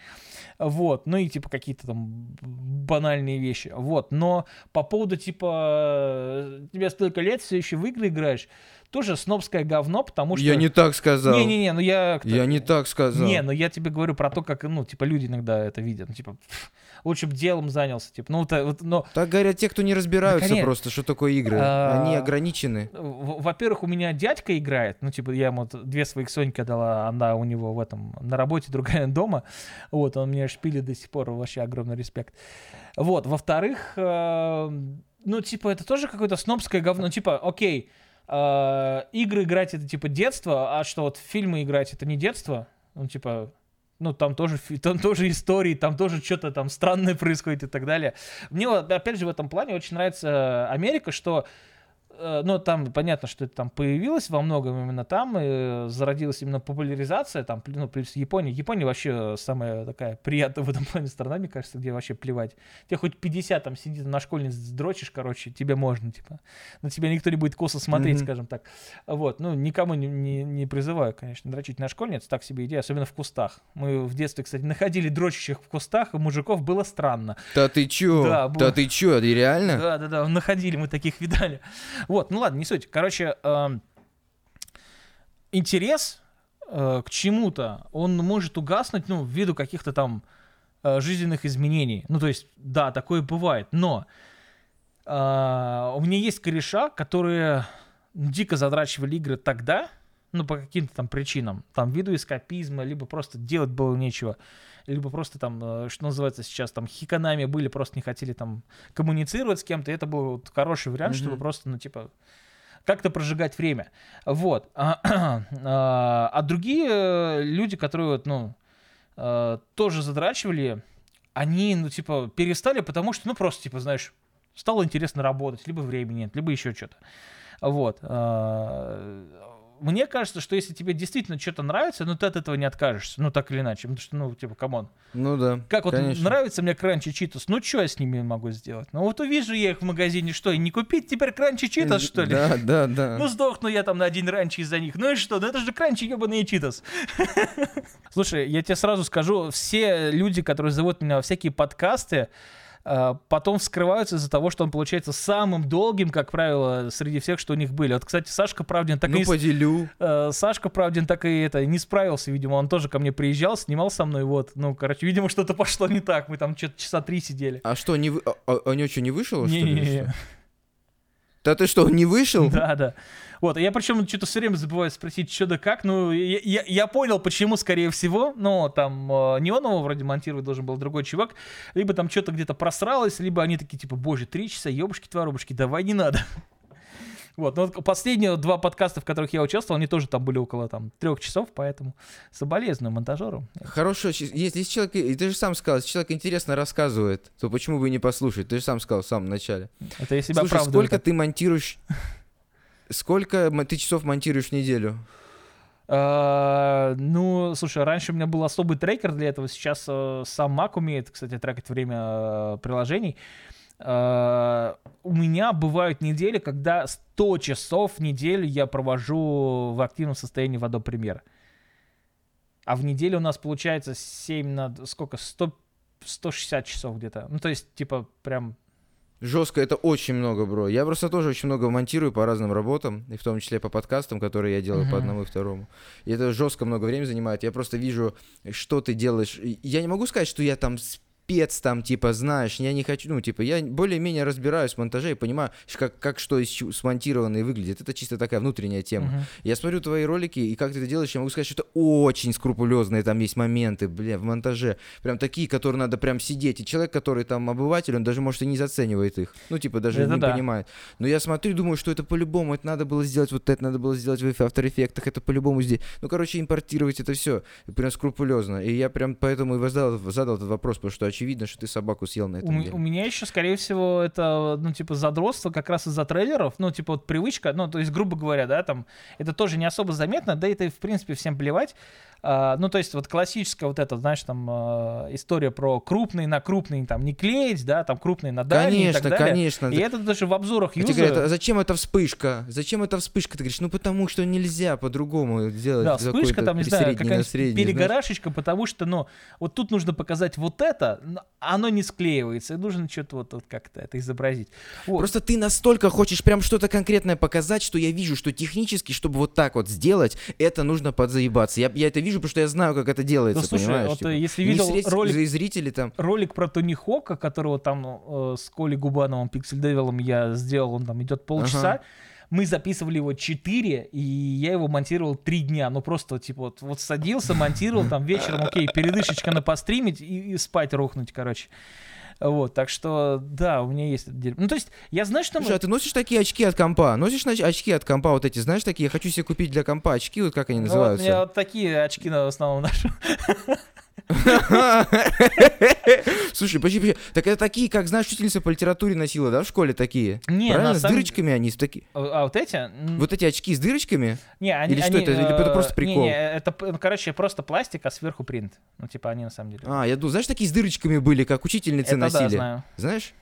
вот, ну, и, типа, какие-то там банальные вещи, вот, но по поводу, типа, э, тебе столько лет, все еще в игры играешь, тоже снобское говно, потому что... Я не так сказал. Не-не-не, ну я... Я не так сказал. Не, ну я тебе говорю про то, как, ну, типа, люди иногда это видят. Ну, типа, лучше бы делом занялся. Типа, ну, вот, э, вот, но, Так говорят те, кто не разбираются конечно. просто, что такое игры. А, Они ограничены. во-первых, у меня дядька играет. Ну, типа, я ему две своих Соньки дала, одна у него в этом, на работе, [LAUGHS] другая дома. Вот, он меня шпилит до сих пор, вообще огромный респект. Вот, во-вторых, э, ну, типа, это тоже какое-то снобское говно. Типа, окей, э, игры играть это, типа, детство, а что, вот фильмы играть это не детство? Ну, типа, ну, там тоже, [LAUGHS] там тоже истории, там тоже что-то там странное происходит и так далее. Мне, опять же, в этом плане очень нравится Америка, что э, ну, там понятно, что это там появилось во многом именно там, и зародилась именно популяризация, там, ну, плюс Япония. Япония вообще самая такая приятная в этом плане страна, мне кажется, где вообще плевать. Тебе хоть 50 там сидит на школьниц дрочишь, короче, тебе можно, типа. На тебя никто не будет косо смотреть, Мгм. скажем так. Вот, ну, никому не, не, не призываю, конечно, дрочить на школьниц, так себе идея, особенно в кустах. Мы в детстве, кстати, находили дрочащих в кустах, и мужиков было странно. Да ты чё? Да, Да, было. ты чё? Реально? Да, да, да, находили, мы таких видали. Вот, ну ладно, не суть. Короче, эм, интерес э, к чему-то, он может угаснуть, ну, ввиду каких-то там э, жизненных изменений. Ну, то есть, да, такое бывает, но А, у меня есть кореша, которые дико задрачивали игры тогда, ну, по каким-то там причинам, там, виду эскапизма, либо просто делать было нечего, либо просто там, э, что называется сейчас, там, хиканами были, просто не хотели там коммуницировать с кем-то, это был вот хороший вариант, Мгм. чтобы просто, ну, типа, как-то прожигать время. Вот. А, [CLEARS THROAT] а, а другие э, люди, которые, вот, ну, э, тоже задрачивали, они, ну, типа, перестали, потому что, ну, просто, типа, знаешь, стало интересно работать, либо времени нет, либо еще что-то. Вот. Мне кажется, что если тебе действительно что-то нравится, ну, ты от этого не откажешься, ну, так или иначе. Потому что, ну, типа, come on. Ну да. Как вот конечно. нравится мне Crunchy Cheetos, ну, что я с ними могу сделать? Ну, вот увижу я их в магазине, что, и не купить теперь Crunchy Cheetos, что ли? Да, да, да. Ну, сдохну я там на один раньше из-за них. Ну и что? Ну это же crunchy ебаные Cheetos. [LAUGHS] Слушай, я тебе сразу скажу, все люди, которые зовут меня во всякие подкасты, потом вскрываются из-за того, что он получается самым долгим, как правило, среди всех, что у них были. Вот, кстати, Сашка Правдин так ну и... не поделю. э, Сашка Правдин так и это не справился, видимо, он тоже ко мне приезжал, снимал со мной, вот, ну, короче, видимо, что-то пошло не так, мы там что-то часа три сидели. А что, не вы... а, а, а него что, не вышел, что ли? или Не-не-не. что? Да ты что, не вышел? Да, да. Вот, а я причем что-то все время забываю спросить, что да как. Ну, я, я- я понял, почему, скорее всего. Но там э, не он его вроде монтировать должен был, другой чувак. Либо там что-то где-то просралось, либо они такие, типа, боже, три часа, ебушки, творобушки, давай не надо. [LAUGHS] Вот, но вот последние два подкаста, в которых я участвовал, они тоже там были около там трех часов, поэтому соболезную монтажеру. Хорошо, щ- если человек, и ты же сам сказал, если человек интересно рассказывает, то почему бы и не послушать? Ты же сам сказал в самом начале. Это я себя Слушай, сколько ты монтируешь... Сколько ты часов монтируешь в неделю? А, Ну, слушай, раньше у меня был особый трекер для этого. Сейчас э, сам Mac умеет, кстати, трекать время э, приложений. А, У меня бывают недели, когда 100 часов в неделю я провожу в активном состоянии в Adobe Premiere. А в неделю у нас получается 7 на... Сколько? 100, 160 часов где-то. Ну, то есть, типа, прям... Жестко, это очень много, бро. Я просто тоже очень много монтирую по разным работам, и в том числе по подкастам, которые я делаю по Мгм. одному и второму. И это жестко много времени занимает. Я просто вижу, что ты делаешь. Я не могу сказать, что я там спец там, типа, знаешь, я не хочу, ну, типа, я более-менее разбираюсь в монтаже и понимаю, как, как что смонтировано и выглядит. Это чисто такая внутренняя тема. мгм. Я смотрю твои ролики, и как ты это делаешь, я могу сказать, что это очень скрупулезные там есть моменты, бля, в монтаже. Прям такие, которые надо прям сидеть. И человек, который там обыватель, он даже, может, и не заценивает их. Ну, типа, даже Это не да. понимает. Но я смотрю и думаю, что это по-любому, это надо было сделать вот это, надо было сделать в After Effects, это по-любому здесь. Ну, короче, импортировать это все прям скрупулезно. И я прям поэтому и задал, задал этот вопрос, потому что очевидно, что ты собаку съел на У, этом м- деле. у меня еще, скорее всего, это, ну, типа, задротство как раз из-за трейлеров, ну, типа, вот привычка, ну, то есть, грубо говоря, да, там, это тоже не особо заметно, да, это, в принципе, всем плевать. А, ну, то есть, вот классическая вот эта, знаешь, там, а, история про крупный на крупный, там, не клеить, да, там, крупный на дальний и Конечно, так далее. конечно. И это даже в обзорах А говорят, а зачем эта вспышка? Зачем эта вспышка? Ты говоришь, ну потому что нельзя по-другому сделать. Да, вспышка там, не знаю, какая-нибудь перегорашечка, потому что, ну, вот тут нужно показать вот это, оно не склеивается, и нужно что-то вот, вот как-то это изобразить. Вот. Просто ты настолько хочешь прям что-то конкретное показать, что я вижу, что технически, чтобы вот так вот сделать, это нужно подзаебаться. Я, я это вижу, потому что я знаю, как это делается, Ну, слушай, понимаешь? вот, типа. если видел средств- ролик зрители там... ролик про Тони Хока, которого там э, с Колей Губановым, Пиксель Девилом я сделал, он там идет полчаса. Ага. Мы записывали его 4, и я его монтировал 3 дня. Ну, просто, типа, вот, вот садился, монтировал, там вечером, окей, передышечка на постримить и, и спать рухнуть, короче. Вот, так что, да, у меня есть это дерьмо. Ну, то есть, я знаю, что... мы- Слушай, а ты носишь такие очки от компа? Носишь очки от компа вот эти, знаешь, такие? Я хочу себе купить для компа очки, вот как они Ну, вот называются. я вот такие очки на основном ношу. [LAUGHS] Слушай, подожди, подожди. Так это такие, как, знаешь, учительница по литературе носила, да, в школе такие? Не, Правильно? С дырочками они, с таки... А, а вот эти? Вот эти очки с дырочками? Не, они, Или что это? Или это э, просто прикол? Не, это, ну, короче, просто пластик, а сверху принт. Ну, типа, они на самом деле. А, я думал, знаешь, такие с дырочками были, как учительницы это да, носили. знаю. Знаешь?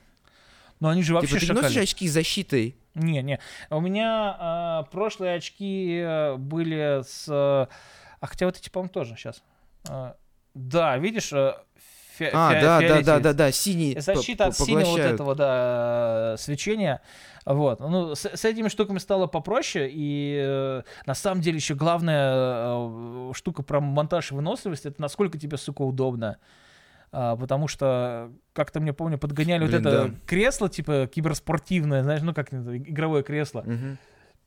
Но они же вообще типа, ты носишь очки с защитой? Не, не. У меня а, прошлые очки э, были с... э, А хотя вот эти, по-моему, тоже сейчас. Да, видишь, э, фи- А, фи- да, да, да, да, да, синий. Защита от синего вот этого, да, свечения. Вот. Ну, с, с этими штуками стало попроще, и э, на самом деле еще главная э, штука про монтаж и выносливость, это насколько тебе, сука, удобно. а, потому что как-то мне помню подгоняли Блин, вот это да. кресло типа киберспортивное, знаешь, ну как игровое кресло. Мгм.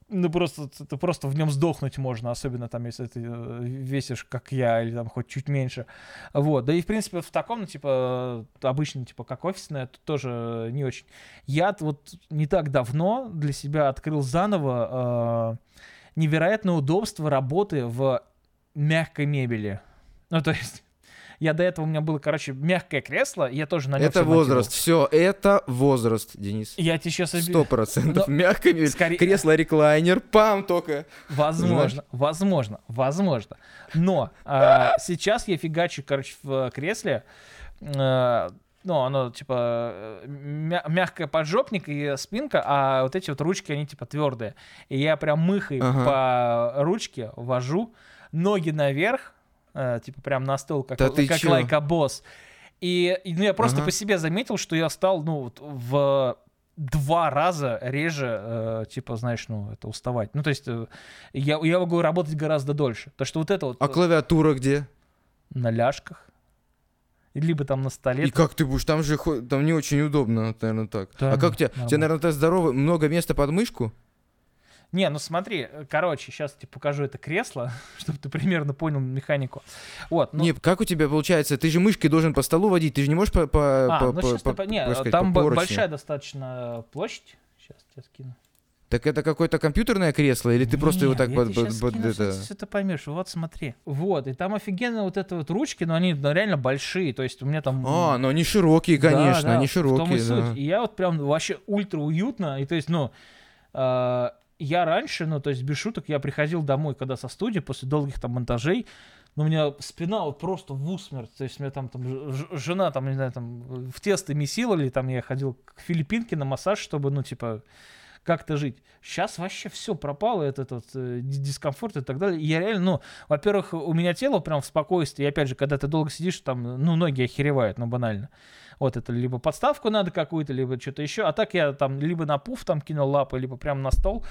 Ну просто ты просто в нем сдохнуть можно, особенно там если ты э, весишь как я или там хоть чуть меньше. Вот, да и в принципе в таком, ну типа обычно типа как офисное, тут тоже не очень. Я вот не так давно для себя открыл заново э, невероятное удобство работы в мягкой мебели. Ну то есть я до этого у меня было, короче, мягкое кресло, я тоже на нем Это возраст, все, это возраст, Денис. Я тебе сейчас Сто процентов. Но- Мягко, мебель. скорее- кресло реклайнер, пам только. Возможно, возможно, возможно. Но а, сейчас я фигачу, короче, в кресле. а, ну, оно типа э, мя- мягкая поджопник и спинка, а вот эти вот ручки, они типа твердые. И я прям мыхой по ручке вожу, ноги наверх, э, типа прям на стол, как, Да как лайкобосс. И, и, ну, я просто Ага. по себе заметил, что я стал, ну, вот в два раза реже, э, типа, знаешь, ну, это уставать. Ну, то есть, э, я, я могу работать гораздо дольше. То, что вот это вот А клавиатура где? на ляжках, либо там на столе. И как ты будешь? Там же там не очень удобно, наверное, так. Да, а как у тебя? У тебя, наверное, так здорово, много места под мышку? Не, ну смотри, э, короче, сейчас тебе покажу это кресло, [LAUGHS] чтобы ты примерно понял механику. Вот, ну, Не, как у тебя получается? Ты же мышкой должен по столу водить, ты же не можешь по... по, а, по- ну по- сейчас по- ты по- не, сказать, там по большая достаточно площадь. Сейчас тебе скину. Так это какое-то компьютерное кресло, или ты просто его так я под, тебе под- под скину, это... Все ты поймешь. Вот смотри. Вот, и там офигенно вот это вот ручки, но они ну, реально большие. То есть у меня там... А, ну они широкие, Да, конечно, да, они В том и широкие, суть. да. И я вот прям вообще ультра уютно. И то есть, ну, э, я раньше, ну, то есть без шуток, я приходил домой, когда со студии, после долгих там монтажей, ну, у меня спина вот просто в усмерть. То есть, меня там, там жена, там, не знаю, там, в тесто месила, или там я ходил к филиппинке на массаж, чтобы, ну, типа, как-то жить. Сейчас вообще все пропало, этот, этот э, ди- дискомфорт и так далее. Я реально, ну, во-первых, у меня тело прям в спокойствии. И опять же, когда ты долго сидишь, там, ну, ноги охеревают, ну, банально. Вот это либо подставку надо какую-то, либо что-то еще. А так я там либо на пуф там кинул лапы, либо прямо на стол.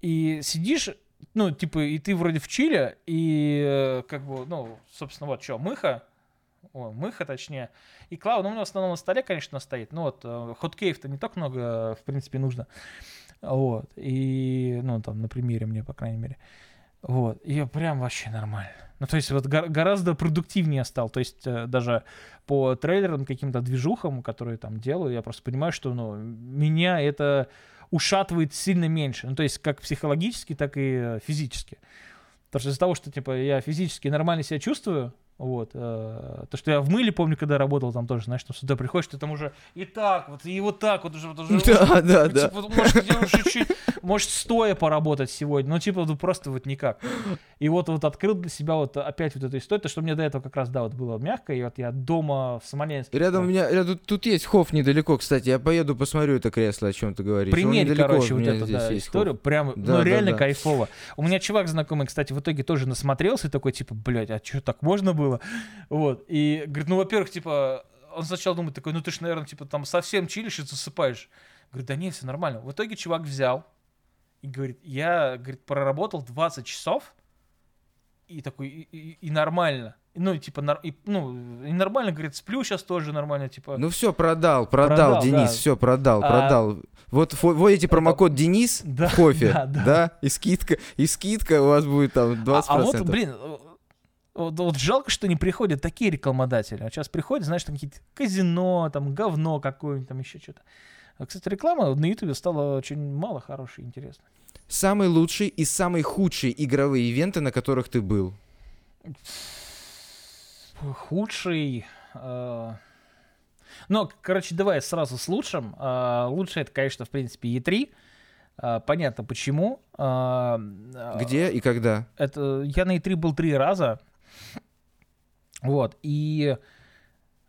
И сидишь, ну, типа, и ты вроде в чиле, и э, как бы, ну, собственно, вот что, мыха, о, мыха точнее, и клава, ну, у меня в основном на столе, конечно, стоит. Ну, вот, э, хоткеев-то не так много, в принципе, нужно. Вот, и, ну, там, на примере мне, по крайней мере. Вот, и прям вообще нормально. Ну, то есть вот гор- гораздо продуктивнее стал. То есть э, даже по трейлерам, каким-то движухам, которые там делаю, я просто понимаю, что, ну, меня это ушатывает сильно меньше. Ну, то есть как психологически, так и э, физически. Потому что из-за того, что, типа, я физически нормально себя чувствую, вот, э, то, что я в мыле, помню, когда работал, там тоже, знаешь, там сюда приходишь, ты там уже и так вот, и вот так вот уже, вот уже [LAUGHS] Да, да, ну, да. типа, может, где уже чуть, может, стоя поработать сегодня, ну, типа, ну, просто вот никак. И вот, вот открыл для себя вот опять вот эту историю, то, что мне до этого как раз, да, вот было мягко, и вот я дома в Смоленске. Рядом у вот, меня, рядом, тут есть Хофф недалеко, кстати, я поеду посмотрю это кресло, о чем ты говоришь. Примерь, короче, у вот эту да, историю, прям, Да, ну, да, реально да. кайфово. У меня чувак знакомый, кстати, в итоге тоже насмотрелся и такой, типа, блядь, а что, так можно было? Вот, и говорит, ну, во-первых, типа, он сначала думает такой, ну, ты ж, наверное, типа, там совсем чилишь и засыпаешь. Говорит, да нет, все нормально. В итоге чувак взял и говорит, я, говорит, проработал 20 часов, и такой, и, и- и нормально. Ну, типа, и, ну, и нормально, говорит, сплю сейчас тоже нормально, типа. Ну все, продал, продал, Продал, Денис, да. все, продал, А, продал. Вот вводите промокод Денис Да, в кофе, [LAUGHS] да, да. да, и скидка, и скидка у вас будет там 20%. А, а вот, блин, вот, вот жалко, что не приходят такие рекламодатели. А сейчас приходят, знаешь, там какие-то казино, там говно какое-нибудь, там еще что-то. А, кстати, реклама на Ютубе стала очень мало хорошей и интересной. Самый лучший и самый худший игровые ивенты, на которых ты был. Худший... э, Ну, короче, давай сразу с лучшим. Э, Лучший это, конечно, в принципе, E3. Э, Понятно почему. Э, Где и когда? Это я на E3 был три раза. Вот. И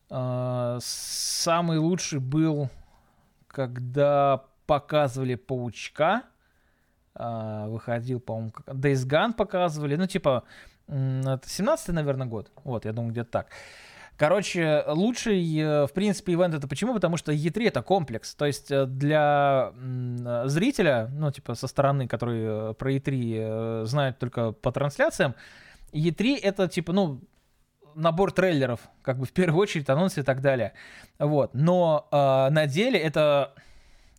э, самый лучший был, когда показывали паучка. Э, выходил, по-моему, Days Gone показывали. Ну, типа, это 17-й, наверное, год. Вот, я думаю, где-то так. Короче, лучший, э, в принципе, ивент это почему? Потому что E3 это комплекс. То есть э, для зрителя, ну, типа, со стороны, который э, про E3 э, знает только по трансляциям, E3 это, типа, ну, набор трейлеров, как бы в первую очередь анонсы и так далее. Вот. Но э, на деле это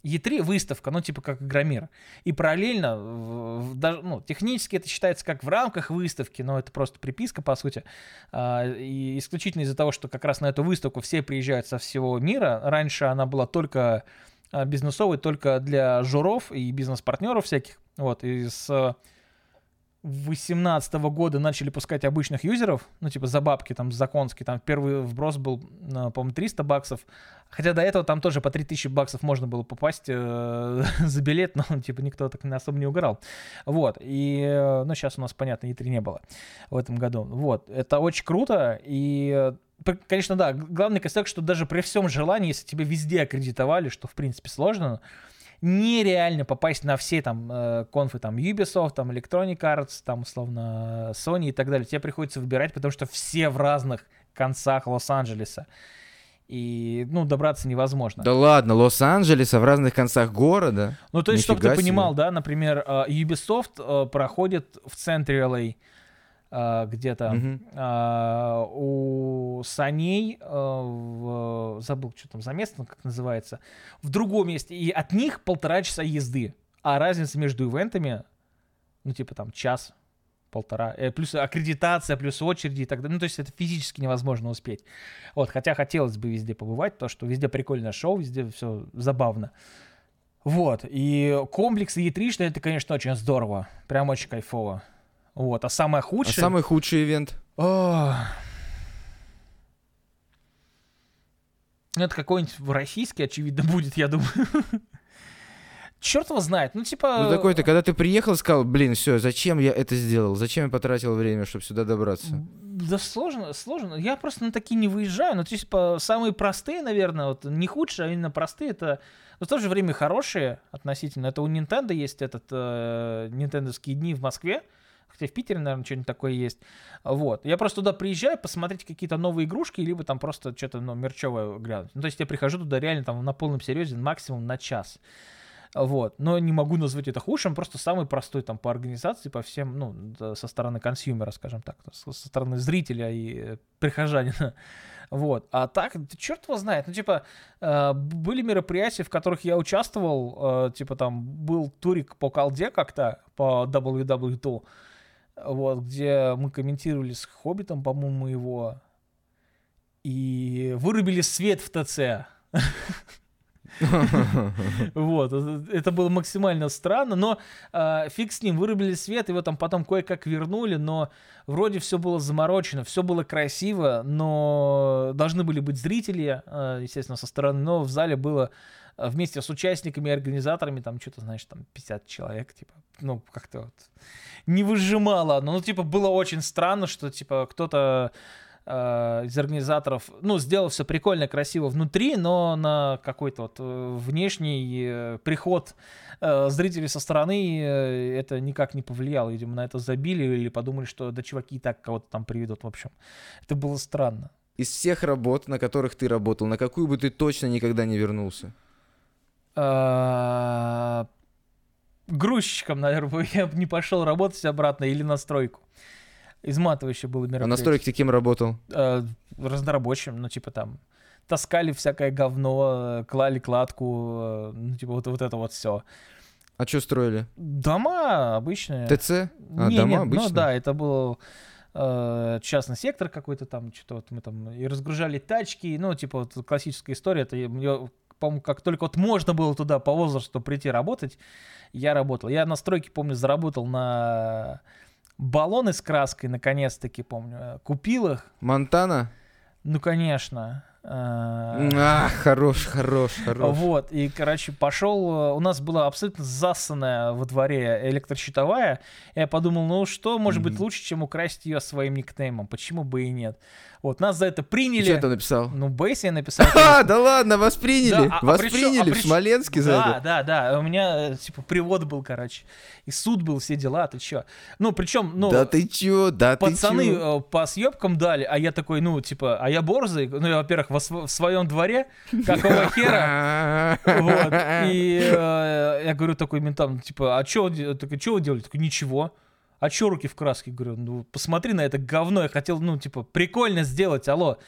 E3 выставка, ну типа как Игромир. И параллельно, в- в- даже, ну, технически это считается как в рамках выставки, но это просто приписка, по сути. А, и исключительно из-за того, что как раз на эту выставку все приезжают со всего мира. Раньше она была только а, бизнесовой, только для журов и бизнес-партнеров всяких. Вот, и с 2018 года начали пускать обычных юзеров, ну, типа за бабки, там, законский, там, первый вброс был, а, по-моему, 300 баксов, хотя до этого там тоже по 3000 баксов можно было попасть э, [LAUGHS] за билет, но, типа, никто так особо не угорал. Вот, и, э, ну, сейчас у нас, понятно, E3 не было в этом году. Вот, это очень круто, и, э, конечно, да, главный косяк, что даже при всем желании, если тебя везде аккредитовали, что, в принципе, сложно, нереально попасть на все там э, конфы, там Ubisoft, там Electronic Arts, там условно Sony и так далее. Тебе приходится выбирать, потому что все в разных концах Лос-Анджелеса. И, ну, добраться невозможно. Да ладно, Лос-Анджелеса в разных концах города. Ну, то есть, чтобы ты себе. понимал, да, например, э, Ubisoft э, проходит в центре LA э, где-то. Мгм. А, у саней, э, в- забыл, что там за место, как называется, в другом месте. И от них полтора часа езды. А разница между ивентами, ну, типа там час, полтора, э, плюс аккредитация, плюс очереди и так далее. Ну, то есть это физически невозможно успеть. Вот, хотя хотелось бы везде побывать, потому что везде прикольное шоу, везде все забавно. Вот, и комплекс E3, это, конечно, очень здорово. Прям очень кайфово. Вот, а самое А худшее... самый худший ивент? О. Ну, Это какой-нибудь российский, очевидно, будет, я думаю. Черт его знает. Ну, типа... Ну такой-то, когда ты приехал и сказал, блин, все, зачем я это сделал? Зачем я потратил время, чтобы сюда добраться? Да сложно, сложно. Я просто на такие не выезжаю. Ну, по, самые простые, наверное, вот не худшие, а именно простые, это но в то же время хорошие относительно. Это у Nintendo есть этот э, нинтендовские дни в Москве. Хотя в Питере, наверное, что-нибудь такое есть. Вот. Я просто туда приезжаю посмотреть какие-то новые игрушки, либо там просто что-то ну, мерчевое глянуть. Ну, то есть я прихожу туда реально там на полном серьезе максимум на час. Вот. Но не могу назвать это худшим, просто самый простой там по организации, по всем, ну, со стороны консюмера, скажем так, со, стороны зрителя и э, прихожанина. [LAUGHS] Вот. А так, черт его знает. Ну, типа, э, были мероприятия, в которых я участвовал, э, типа там был турик по колде как-то, по WW2, вот, где мы комментировали с Хоббитом, по-моему, его, и вырубили свет в ТЦ. Вот, это- это было максимально странно, но э, фиг с ним, вырубили свет, его там потом кое-как вернули, но вроде все было заморочено, все было красиво, но должны были быть зрители, э, естественно, со стороны, но в зале было э, вместе с участниками и организаторами, там что-то, знаешь, там 50 человек, типа, ну, как-то вот не выжимало оно. Ну, типа, было очень странно, что, типа, кто-то э, из организаторов, ну, сделал все прикольно, красиво внутри, но на какой-то вот э, внешний э, приход э, зрителей со стороны э, это никак не повлияло. Видимо, на это забили или подумали, что да чуваки и так кого-то там приведут. В общем, это было странно. Из всех работ, на которых ты работал, на какую бы ты точно никогда не вернулся? А, Грузчиком, наверное, [LAUGHS] я бы не пошел работать обратно или на стройку. Изматывающее было А мероприятие. на стройке ты кем работал? э, разнорабочим, ну, типа там, таскали всякое говно, э, клали кладку, э, ну, типа вот, вот это вот все. А что строили? Дома обычные. ТЦ? А, Не, дома нет, обычные? Ну да, это был э, частный сектор какой-то там, что-то вот мы там и разгружали тачки, ну, типа вот классическая история, это мне, по-моему, как только вот можно было туда по возрасту прийти работать, я работал. Я на стройке, помню, заработал на баллоны с краской, наконец-таки, помню. э, Купил их, Монтана? ну, конечно. э, А, хорош, хорош, хорош. Вот, и, короче, пошел, э, у нас была абсолютно засанная во дворе электрощитовая, я подумал, ну что может быть лучше, чем украсть ее своим никнеймом, почему бы и нет. Вот, нас за это приняли. Что ты написал? Ну, Бейс я написал. А, да ладно, вас приняли. Да, а- а вас приняли а в Смоленске за Да, это. да, да, у меня, э, типа, привод был, короче, и суд был, все дела, ты чё? Ну, причем, ну... Да ты чё, да ты Пацаны чё? э, по съебкам дали, а я такой, ну, типа, а я борзый, ну, я, во-первых, в своем дворе, какого [LAUGHS] хера, вот, и [LAUGHS] э, я говорю такой ментам, типа, а что вы делали? Такой, ничего. А чё руки в краске? Говорю, ну, посмотри на это говно, я хотел, ну, типа, прикольно сделать, алло.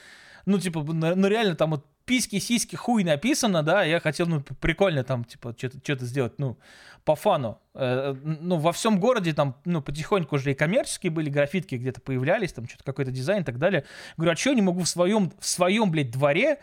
Ну, типа, ну, ну реально там вот письки, сиськи, хуй написано, да, я хотел, ну, прикольно там, типа, что-то сделать, ну, по фану. Э, ну, во всем городе там, ну, потихоньку уже и коммерческие были графитки где-то появлялись, там, что-то какой-то дизайн и так далее. Говорю, а что я не могу в своем, в своем, блядь, дворе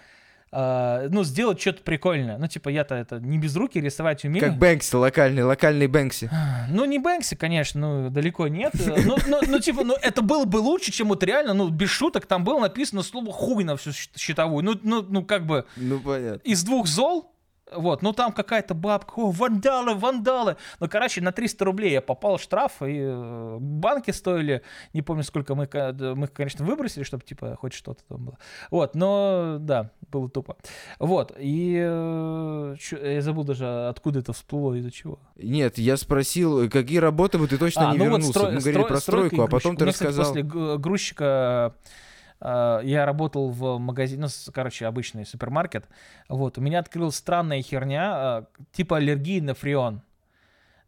Uh, ну, сделать что-то прикольное. Ну, типа, я-то это не без руки рисовать умею. Как Бэнкси, локальный, локальный Бэнкси. [SIGHS] Ну, не Бэнкси, конечно, ну, далеко нет. Ну, ну, ну, типа, ну, это было бы лучше, чем вот реально, ну, без шуток, там было написано слово хуй на всю щитовую. Ну, ну, ну, как бы... Ну, понятно. Из двух зол вот, ну там какая-то бабка, о, вандалы, вандалы. Ну, короче, на 300 рублей я попал в штраф, и э, банки стоили, не помню, сколько мы, мы конечно, выбросили, чтобы, типа, хоть что-то там было. Вот, но, да, было тупо. Вот, и э, я забыл даже, откуда это всплыло, из-за чего. Нет, я спросил, какие работы бы ты точно а, не ну вернулся. Вот строй, Мы говорили про стройку, а потом ты рассказал... Кстати, после грузчика Э, я работал в магазине, ну, короче, обычный супермаркет. Вот, у меня открылась странная херня, э, типа аллергии на фреон.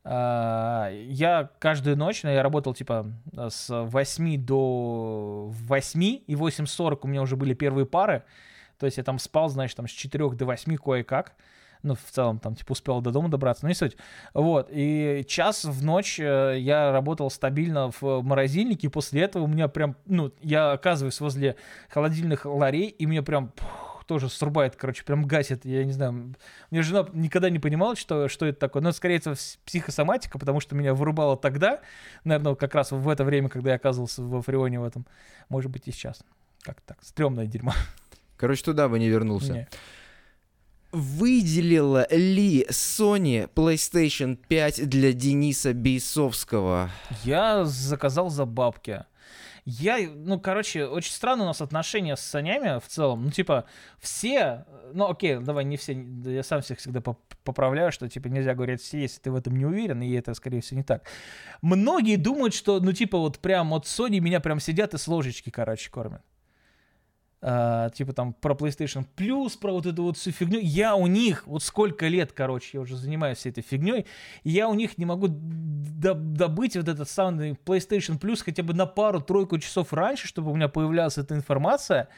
Э, я каждую ночь, ну, я работал типа с 8 до 8, и 8.40 у меня уже были первые пары. То есть я там спал, знаешь, там с 4 до 8 кое-как ну, в целом, там, типа, успел до дома добраться, ну, не суть. Вот, и час в ночь э, я работал стабильно в морозильнике, и после этого у меня прям, ну, я оказываюсь возле холодильных ларей, и меня прям пух, тоже срубает, короче, прям гасит, я не знаю. Мне жена никогда не понимала, что, что это такое, но, скорее всего, психосоматика, потому что меня вырубало тогда, наверное, как раз в это время, когда я оказывался в Фреоне в этом, может быть, и сейчас. Как так? Стрёмное дерьмо. Короче, туда бы не вернулся. Не. Выделила ли Sony PlayStation 5 для Дениса Бейсовского? Я заказал за бабки. Я, ну, короче, очень странно у нас отношения с Санями в целом. Ну, типа, все, ну, окей, давай, не все, я сам всех всегда поправляю, что, типа, нельзя говорить все, если ты в этом не уверен, и это, скорее всего, не так. Многие думают, что, ну, типа, вот прям от Sony меня прям сидят и с ложечки, короче, кормят. Uh, типа там про PlayStation Plus, про вот эту вот всю фигню. Я у них, вот сколько лет, короче, я уже занимаюсь этой фигней, я у них не могу добыть вот этот самый PlayStation Plus хотя бы на пару-тройку часов раньше, чтобы у меня появлялась эта информация.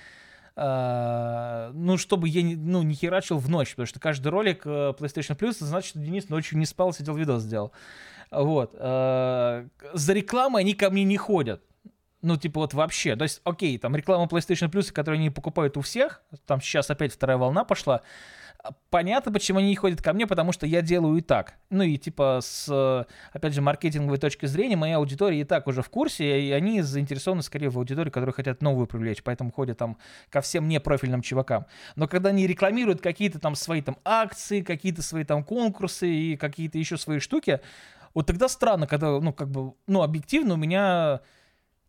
Uh, ну, чтобы я не, ну, не херачил в ночь, потому что каждый ролик uh, PlayStation Plus, значит, Денис ночью не спал, сидел видос сделал. Вот. За рекламой они ко мне не ходят. Ну, типа вот вообще. То есть, окей, там реклама PlayStation Plus, которую они покупают у всех, там сейчас опять вторая волна пошла. Понятно, почему они не ходят ко мне, потому что я делаю и так. Ну и типа с, опять же, маркетинговой точки зрения, моя аудитория и так уже в курсе, и они заинтересованы скорее в аудитории, которые хотят новую привлечь, поэтому ходят там ко всем непрофильным чувакам. Но когда они рекламируют какие-то там свои там акции, какие-то свои там конкурсы и какие-то еще свои штуки, вот тогда странно, когда, ну, как бы, ну, объективно у меня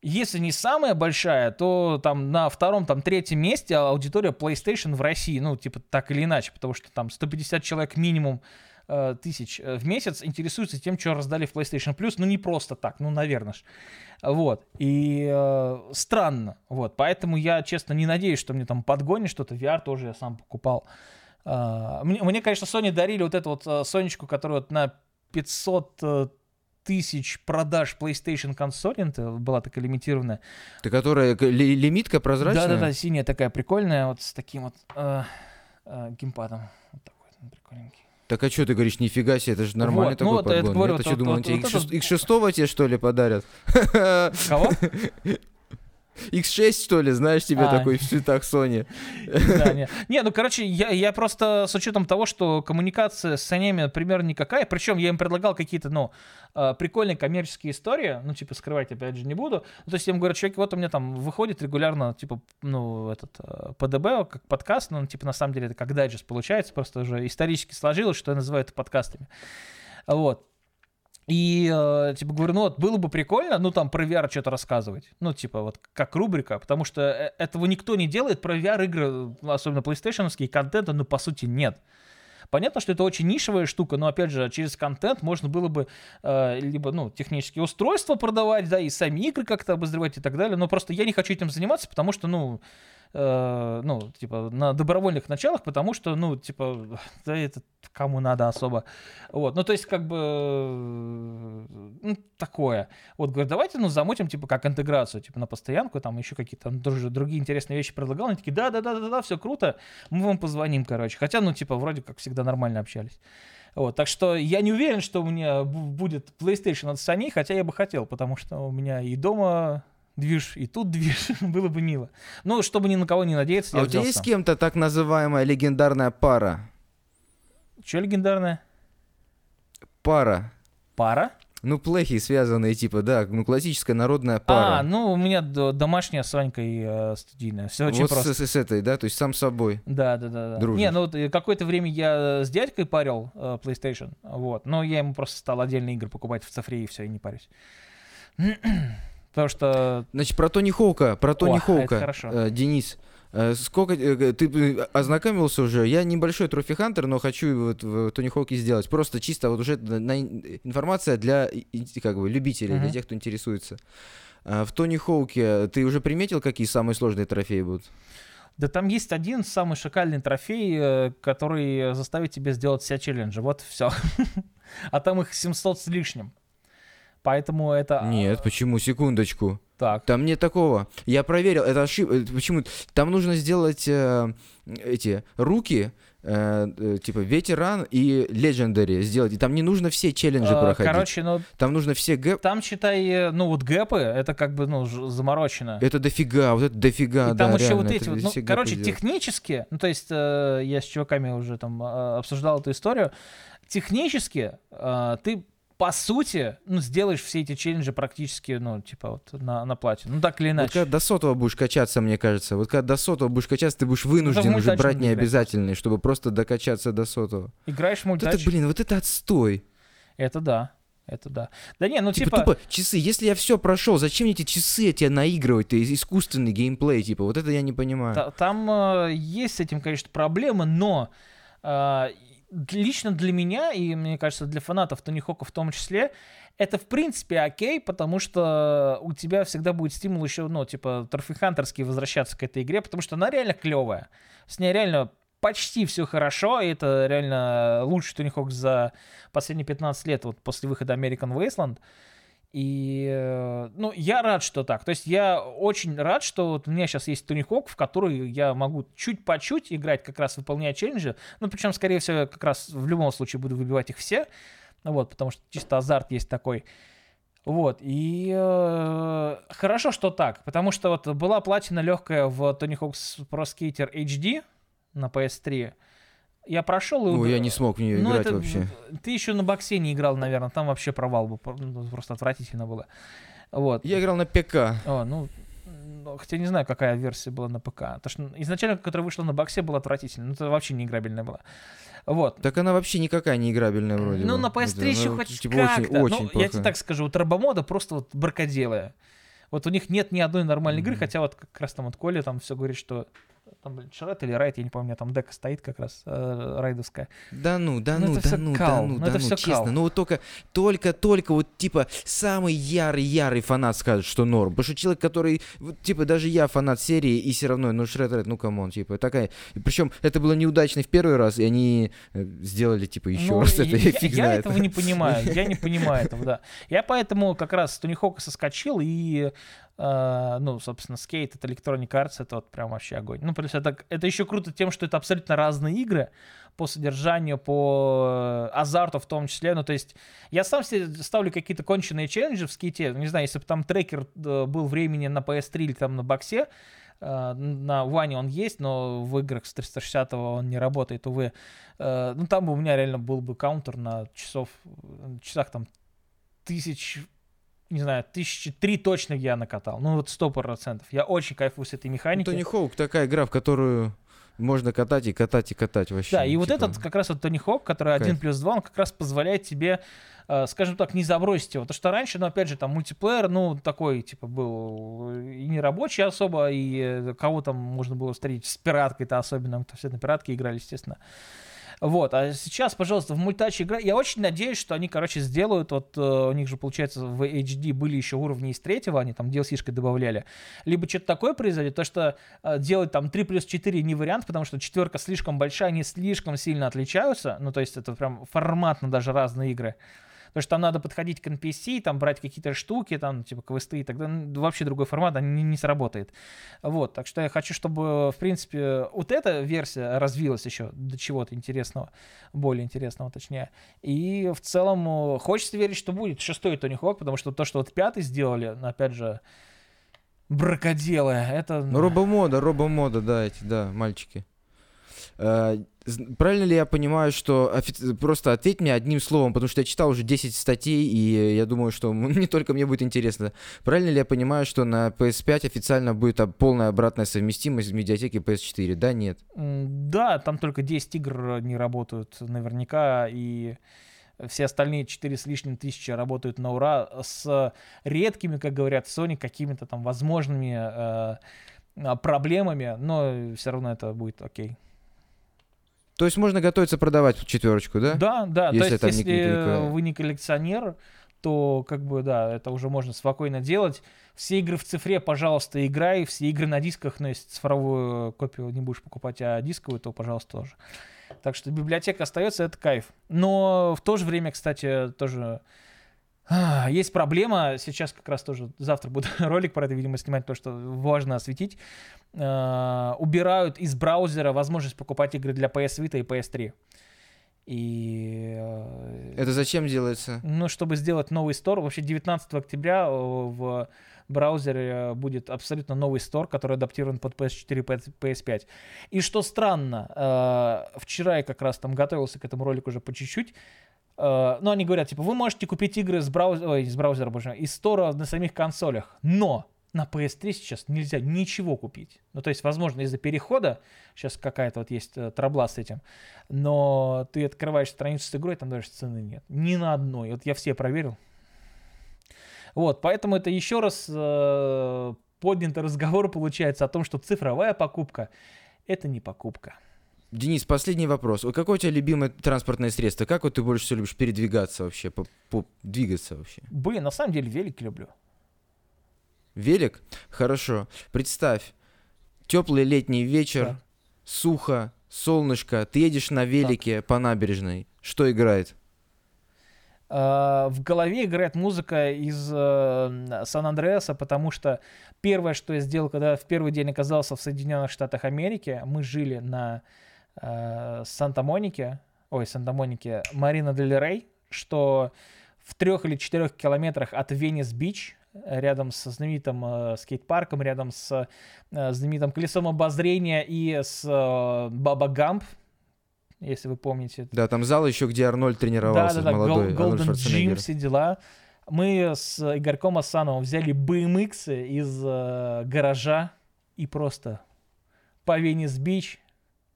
если не самая большая, то там на втором, там третьем месте аудитория PlayStation в России, ну, типа так или иначе, потому что там 150 человек минимум э, тысяч э, в месяц интересуются тем, что раздали в PlayStation Plus, ну, не просто так, ну, наверное ж. Вот, и э, странно, вот, поэтому я, честно, не надеюсь, что мне там подгонит что-то, VR тоже я сам покупал. Э, мне, мне, конечно, Sony дарили вот эту вот э, Сонечку, которая вот на 500 тысяч продаж PlayStation консоли, это была такая лимитированная. Ты которая ли, лимитка прозрачная? Да-да-да, синяя такая прикольная, вот с таким вот э, э, геймпадом. Вот такой, прикольненький. Так а что ты говоришь, нифига себе, это же нормальный вот, такой ну, подгон. Это, говорю, Нет, вот, а что, вот, думал, вот, тебе вот, X6, X6 тебе что ли подарят? Кого? [LAUGHS] X6, что ли, знаешь, тебе а, такой в цветах Sony. Да, не. не, ну, короче, я, я просто с учетом того, что коммуникация с Sony примерно никакая, причем я им предлагал какие-то, ну, а, прикольные коммерческие истории, ну, типа, скрывать, опять же, не буду. Ну, то есть я им говорю, человек, вот у меня там выходит регулярно, типа, ну, этот, а, ПДБ, как подкаст, ну, типа, на самом деле это как дайджест получается, просто уже исторически сложилось, что я называю это подкастами. Вот. И, э, типа, говорю, ну вот, было бы прикольно, ну, там, про VR что-то рассказывать. Ну, типа, вот, как рубрика, потому что э, этого никто не делает, про VR-игры, особенно PlayStation, контента, ну, по сути, нет. Понятно, что это очень нишевая штука, но, опять же, через контент можно было бы э, либо, ну, технические устройства продавать, да, и сами игры как-то обозревать и так далее, но просто я не хочу этим заниматься, потому что, ну, э, ну, типа, на добровольных началах, потому что, ну, типа, [LAUGHS] да это кому надо особо. Вот, ну, то есть, как бы, ну, такое. Вот, говорю, давайте, ну, замутим, типа, как интеграцию, типа, на постоянку, там еще какие-то тоже другие интересные вещи предлагал. Они такие, да-да-да-да-да, все круто, мы вам позвоним, короче. Хотя, ну, типа, вроде как всегда нормально общались. Вот, так что я не уверен, что у меня будет PlayStation от Sony, хотя я бы хотел, потому что у меня и дома движ, и тут [LAUGHS] движ, было бы мило. Ну, чтобы ни на кого не надеяться, А у тебя есть с кем-то так называемая легендарная пара? Че легендарная? Пара. Пара? Ну, плехи связанные, типа, да, ну, классическая народная пара. А, ну, у меня домашняя с Ванькой э, студийная. Все очень вот просто. с, с- этой, да, то есть сам собой. Да, да, да, да. Дружишь. Не, ну вот э, какое-то время я с дядькой парил э, PlayStation, вот, но я ему просто стал отдельные игры покупать в цифре и все, и не парюсь. [CLEARS THROAT] Потому что Значит, про Тони Хоука, про Тони это Хоука, хорошо. э, Денис, э, сколько э, ты ознакомился уже? Я небольшой трофи хантер, но хочу вот в Тони Хоуке сделать. Просто чисто вот уже на- на ин- информация для как бы любителей, для Мгм. тех, кто интересуется. А, В Тони Хоуке ты уже приметил, какие самые сложные трофеи будут? Да там есть один самый шикальный трофей, который заставит тебя сделать все челленджи. Вот все. [LAUGHS] А там их 700 с лишним. Поэтому это... Нет, почему? Секундочку. Так. Там нет такого. Я проверил, это ошибка. Почему? Там нужно сделать э, эти руки, э, э, типа ветеран и легендари сделать. И там не нужно все челленджи Э, проходить. Короче, ну Там нужно все гэп. там, считай, э, ну вот гэпы, это как бы, ну, заморочено. Это дофига, вот это дофига, И там да, еще реально, вот эти вот, ну, короче, сделать. технически, ну, то есть э, я с чуваками уже там э, обсуждал эту историю, технически э, ты по сути, ну, сделаешь все эти челленджи практически, ну, типа вот на, на плате. Ну, так или Вот иначе. когда до сотого будешь качаться, мне кажется, вот когда до сотого будешь качаться, ты будешь Ну, вынужден уже мультачник брать играть необязательный, чтобы просто докачаться до сотого. Играешь в Вот это, мультач, блин, вот это отстой. это да, это да. Да не, ну, Типа, типа, тупо часы. Если я все прошел, зачем мне эти часы эти наигрывать? Это искусственный геймплей, типа, вот это я не понимаю. та- там э, есть с этим, конечно, проблемы, но э, лично для меня, и мне кажется, для фанатов Тони Хока в том числе, это в принципе окей, потому что у тебя всегда будет стимул еще, ну, типа, трофихантерский возвращаться к этой игре, потому что она реально клевая. С ней реально почти все хорошо, и это реально лучший Тони Хок за последние 15 лет, вот после выхода American Wasteland. И, э, ну, я рад, что так. То есть я очень рад, что вот у меня сейчас есть Тони Хок, в который я могу чуть по чуть играть, как раз выполняя челленджи. Ну, причем, скорее всего, как раз в любом случае буду выбивать их все. Ну Вот, потому что чисто азарт есть такой. Вот, и э, хорошо, что так, потому что вот была платина легкая в Tony Hawk's Pro Skater HD на PS3. Я прошел и... Уд- я не смог в нее ну, играть это- вообще. Ты еще на боксе не играл, наверное, там вообще провал был, про- ну, просто отвратительно было. Вот. Я играл на ПК. О, ну, ну, хотя не знаю, какая версия была на ПК. Потому что изначально, которая вышла на боксе, была отвратительная. Ну, это вообще не играбельная была. Вот. Так она вообще никакая не играбельная вроде Ну, бы. на PS3 Это еще она, хоть типа, как-то. очень, ну, очень я тебе так скажу, вот Робомода просто вот бракоделая. Вот у них нет ни одной нормальной игры, Мгм. хотя вот как раз там вот Коля там все говорит, что там, блин, Shred или Ride, я не помню, там дека стоит как раз, э, райдовская. Да ну, да Ну, ну, да ну, да ну, ну, да ну, честно. кал. Ну вот только, только, только вот типа самый ярый, ярый фанат скажет, что норм. Потому что человек, который, вот, типа даже я фанат серии, и все равно, ну Shred, Ride, ну come on, типа такая. Причем это было неудачно в первый раз, и они э, сделали типа еще Ну, раз я, это, я- я знает. этого не понимаю, я не понимаю этого, да. Я поэтому как раз с Тони Хока соскочил, и, ну, собственно, скейт, это Electronic Arts, это вот прям вообще огонь. Ну, плюс это, это еще круто тем, что это абсолютно разные игры по содержанию, по э, азарту в том числе. Ну, то есть я сам себе ставлю какие-то конченые челленджи в скейте. Не знаю, если бы там трекер э, был времени на PS3 или там на боксе, э, на Ване он есть, но в играх с 360 он не работает, увы. Э, Ну, там бы у меня реально был бы каунтер на часов, э, часах там тысяч, не знаю, тысячи три точно я накатал. Ну, вот сто процентов. Я очень кайфую с этой механикой. Тони Хоук такая игра, в которую можно катать и катать и катать вообще. Да, и вот типа. этот как раз вот Тони Хок, который Кайф. 1 плюс 2, он как раз позволяет тебе, э, скажем так, не забросить его. Потому что раньше, ну, опять же, там мультиплеер, ну, такой, типа, был и не рабочий особо, и э, кого там можно было встретить с пираткой-то особенно, кто все на пиратке играли, естественно. Вот, а сейчас, пожалуйста, в мультач игра. Я очень надеюсь, что они, короче, сделают, вот э, у них же, получается, в HD были еще уровни из третьего, они там DLC-шкой добавляли. Либо что-то такое произойдет, то что э, делать там 3 плюс 4 не вариант, потому что четверка слишком большая, они слишком сильно отличаются. Ну, то есть это прям форматно даже разные игры. Потому что там надо подходить к NPC, там брать какие-то штуки, там типа квесты, и тогда ну, вообще другой формат а не, не сработает. Вот, так что я хочу, чтобы, в принципе, вот эта версия развилась еще до чего-то интересного, более интересного, точнее. И в целом хочется верить, что будет шестой Тони Хок, потому что то, что вот пятый сделали, опять же, бракоделы, это... Ну, робомода, робомода, да, эти, да, мальчики. Правильно ли я понимаю, что просто ответь мне одним словом, потому что я читал уже 10 статей, и я думаю, что [LAUGHS] не только мне будет интересно. Правильно ли я понимаю, что на PS5 официально будет полная обратная совместимость в медиатеке PS4? Да, нет? Да, там только 10 игр не работают наверняка, и все остальные 4 с лишним тысячи работают на ура с редкими, как говорят Sony, какими-то там возможными э, проблемами, но все равно это будет окей. То есть можно готовиться продавать четверочку, да? Да, да. Если то есть, если не вы не коллекционер, то как бы да, это уже можно спокойно делать. Все игры в цифре, пожалуйста, играй. Все игры на дисках, но если цифровую копию не будешь покупать, а дисковую, то, пожалуйста, тоже. Так что библиотека остается, это кайф. Но в то же время, кстати, тоже есть проблема, сейчас как раз тоже завтра буду [LAUGHS] ролик про это, видимо, снимать, то, что важно осветить. Uh, убирают из браузера возможность покупать игры для PS Vita и PS3. И... Uh, это зачем делается? Ну, чтобы сделать новый стор. Вообще 19 октября в браузере будет абсолютно новый стор, который адаптирован под PS4 и PS5. И что странно, uh, вчера я как раз там готовился к этому ролику уже по чуть-чуть, Uh, ну, они говорят, типа, вы можете купить игры с, браузера, ой, с браузера, боже, из стора на самих консолях, но на PS3 сейчас нельзя ничего купить. Ну, то есть, возможно, из-за перехода, сейчас какая-то вот есть э, трабла с этим, но ты открываешь страницу с игрой, там даже цены нет. Ни на одной. Вот я все проверил. Вот, поэтому это еще раз э, поднятый разговор получается о том, что цифровая покупка – это не покупка. Денис, последний вопрос. Вот какое у тебя любимое транспортное средство? Как вот ты больше всего любишь передвигаться вообще, по, по, двигаться вообще? Блин, на самом деле велик люблю. Велик? Хорошо. Представь, теплый летний вечер, да. сухо, солнышко, ты едешь на велике так. по набережной. Что играет? Uh, в голове играет музыка из uh, Сан-Андреаса, потому что первое, что я сделал, когда в первый день оказался в Соединенных Штатах Америки, мы жили на э, Санта-Монике, ой, Санта-Монике, Марина Дель Рей, что в трех или четырех километрах от Венес-Бич, рядом с знаменитым э, скейт-парком, рядом с э, знаменитым колесом обозрения и с э, Баба Гамп, если вы помните. Да, там зал еще, где Арнольд тренировался, да, да, да, молодой Golden Gym, все дела. Мы с Игорьком Асановым взяли BMX из э, гаража и просто по Венес-Бич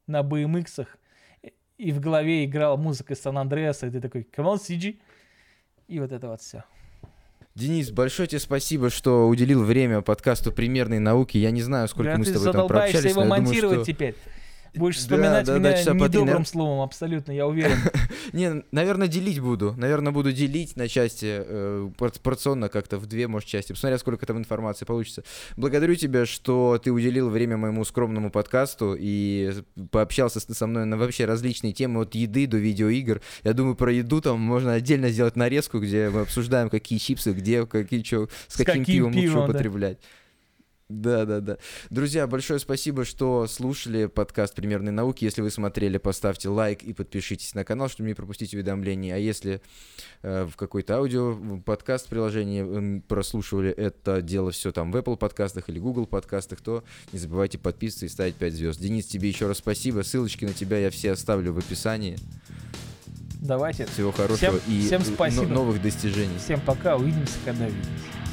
на BMX, и в голове играла музыка Сан Андреаса, и ты такой, come on, CG. И вот это вот все. Денис, большое тебе спасибо, что уделил время подкасту «Примерной науки». Я не знаю, сколько да, мы с тобой там прообщались. его монтировать думаю, что... теперь. Будешь вспоминать да, да, меня да, недобрым три, словом, абсолютно, я уверен. [LAUGHS] Не, наверное, делить буду. Наверное, буду делить на части, э, порционно как-то в две, может, части. Посмотря, сколько там информации получится. Благодарю тебя, что ты уделил время моему скромному подкасту и пообщался со мной на вообще различные темы, от еды до видеоигр. Я думаю, про еду там можно отдельно сделать нарезку, где мы обсуждаем, какие чипсы, где, какие, что, с, с каким, каким пивом, пивом лучше да. употреблять. Да, да, да. Друзья, большое спасибо, что слушали подкаст «Примерной науки». Если вы смотрели, поставьте лайк и подпишитесь на канал, чтобы не пропустить уведомления. А если э, в какой-то аудио подкаст приложении э, прослушивали это дело все там в Apple подкастах или Google подкастах, то не забывайте подписываться и ставить 5 звезд. Денис, тебе еще раз спасибо. Ссылочки на тебя я все оставлю в описании. Давайте. Всего хорошего всем, и всем спасибо. новых достижений. Всем пока. Увидимся, когда увидимся.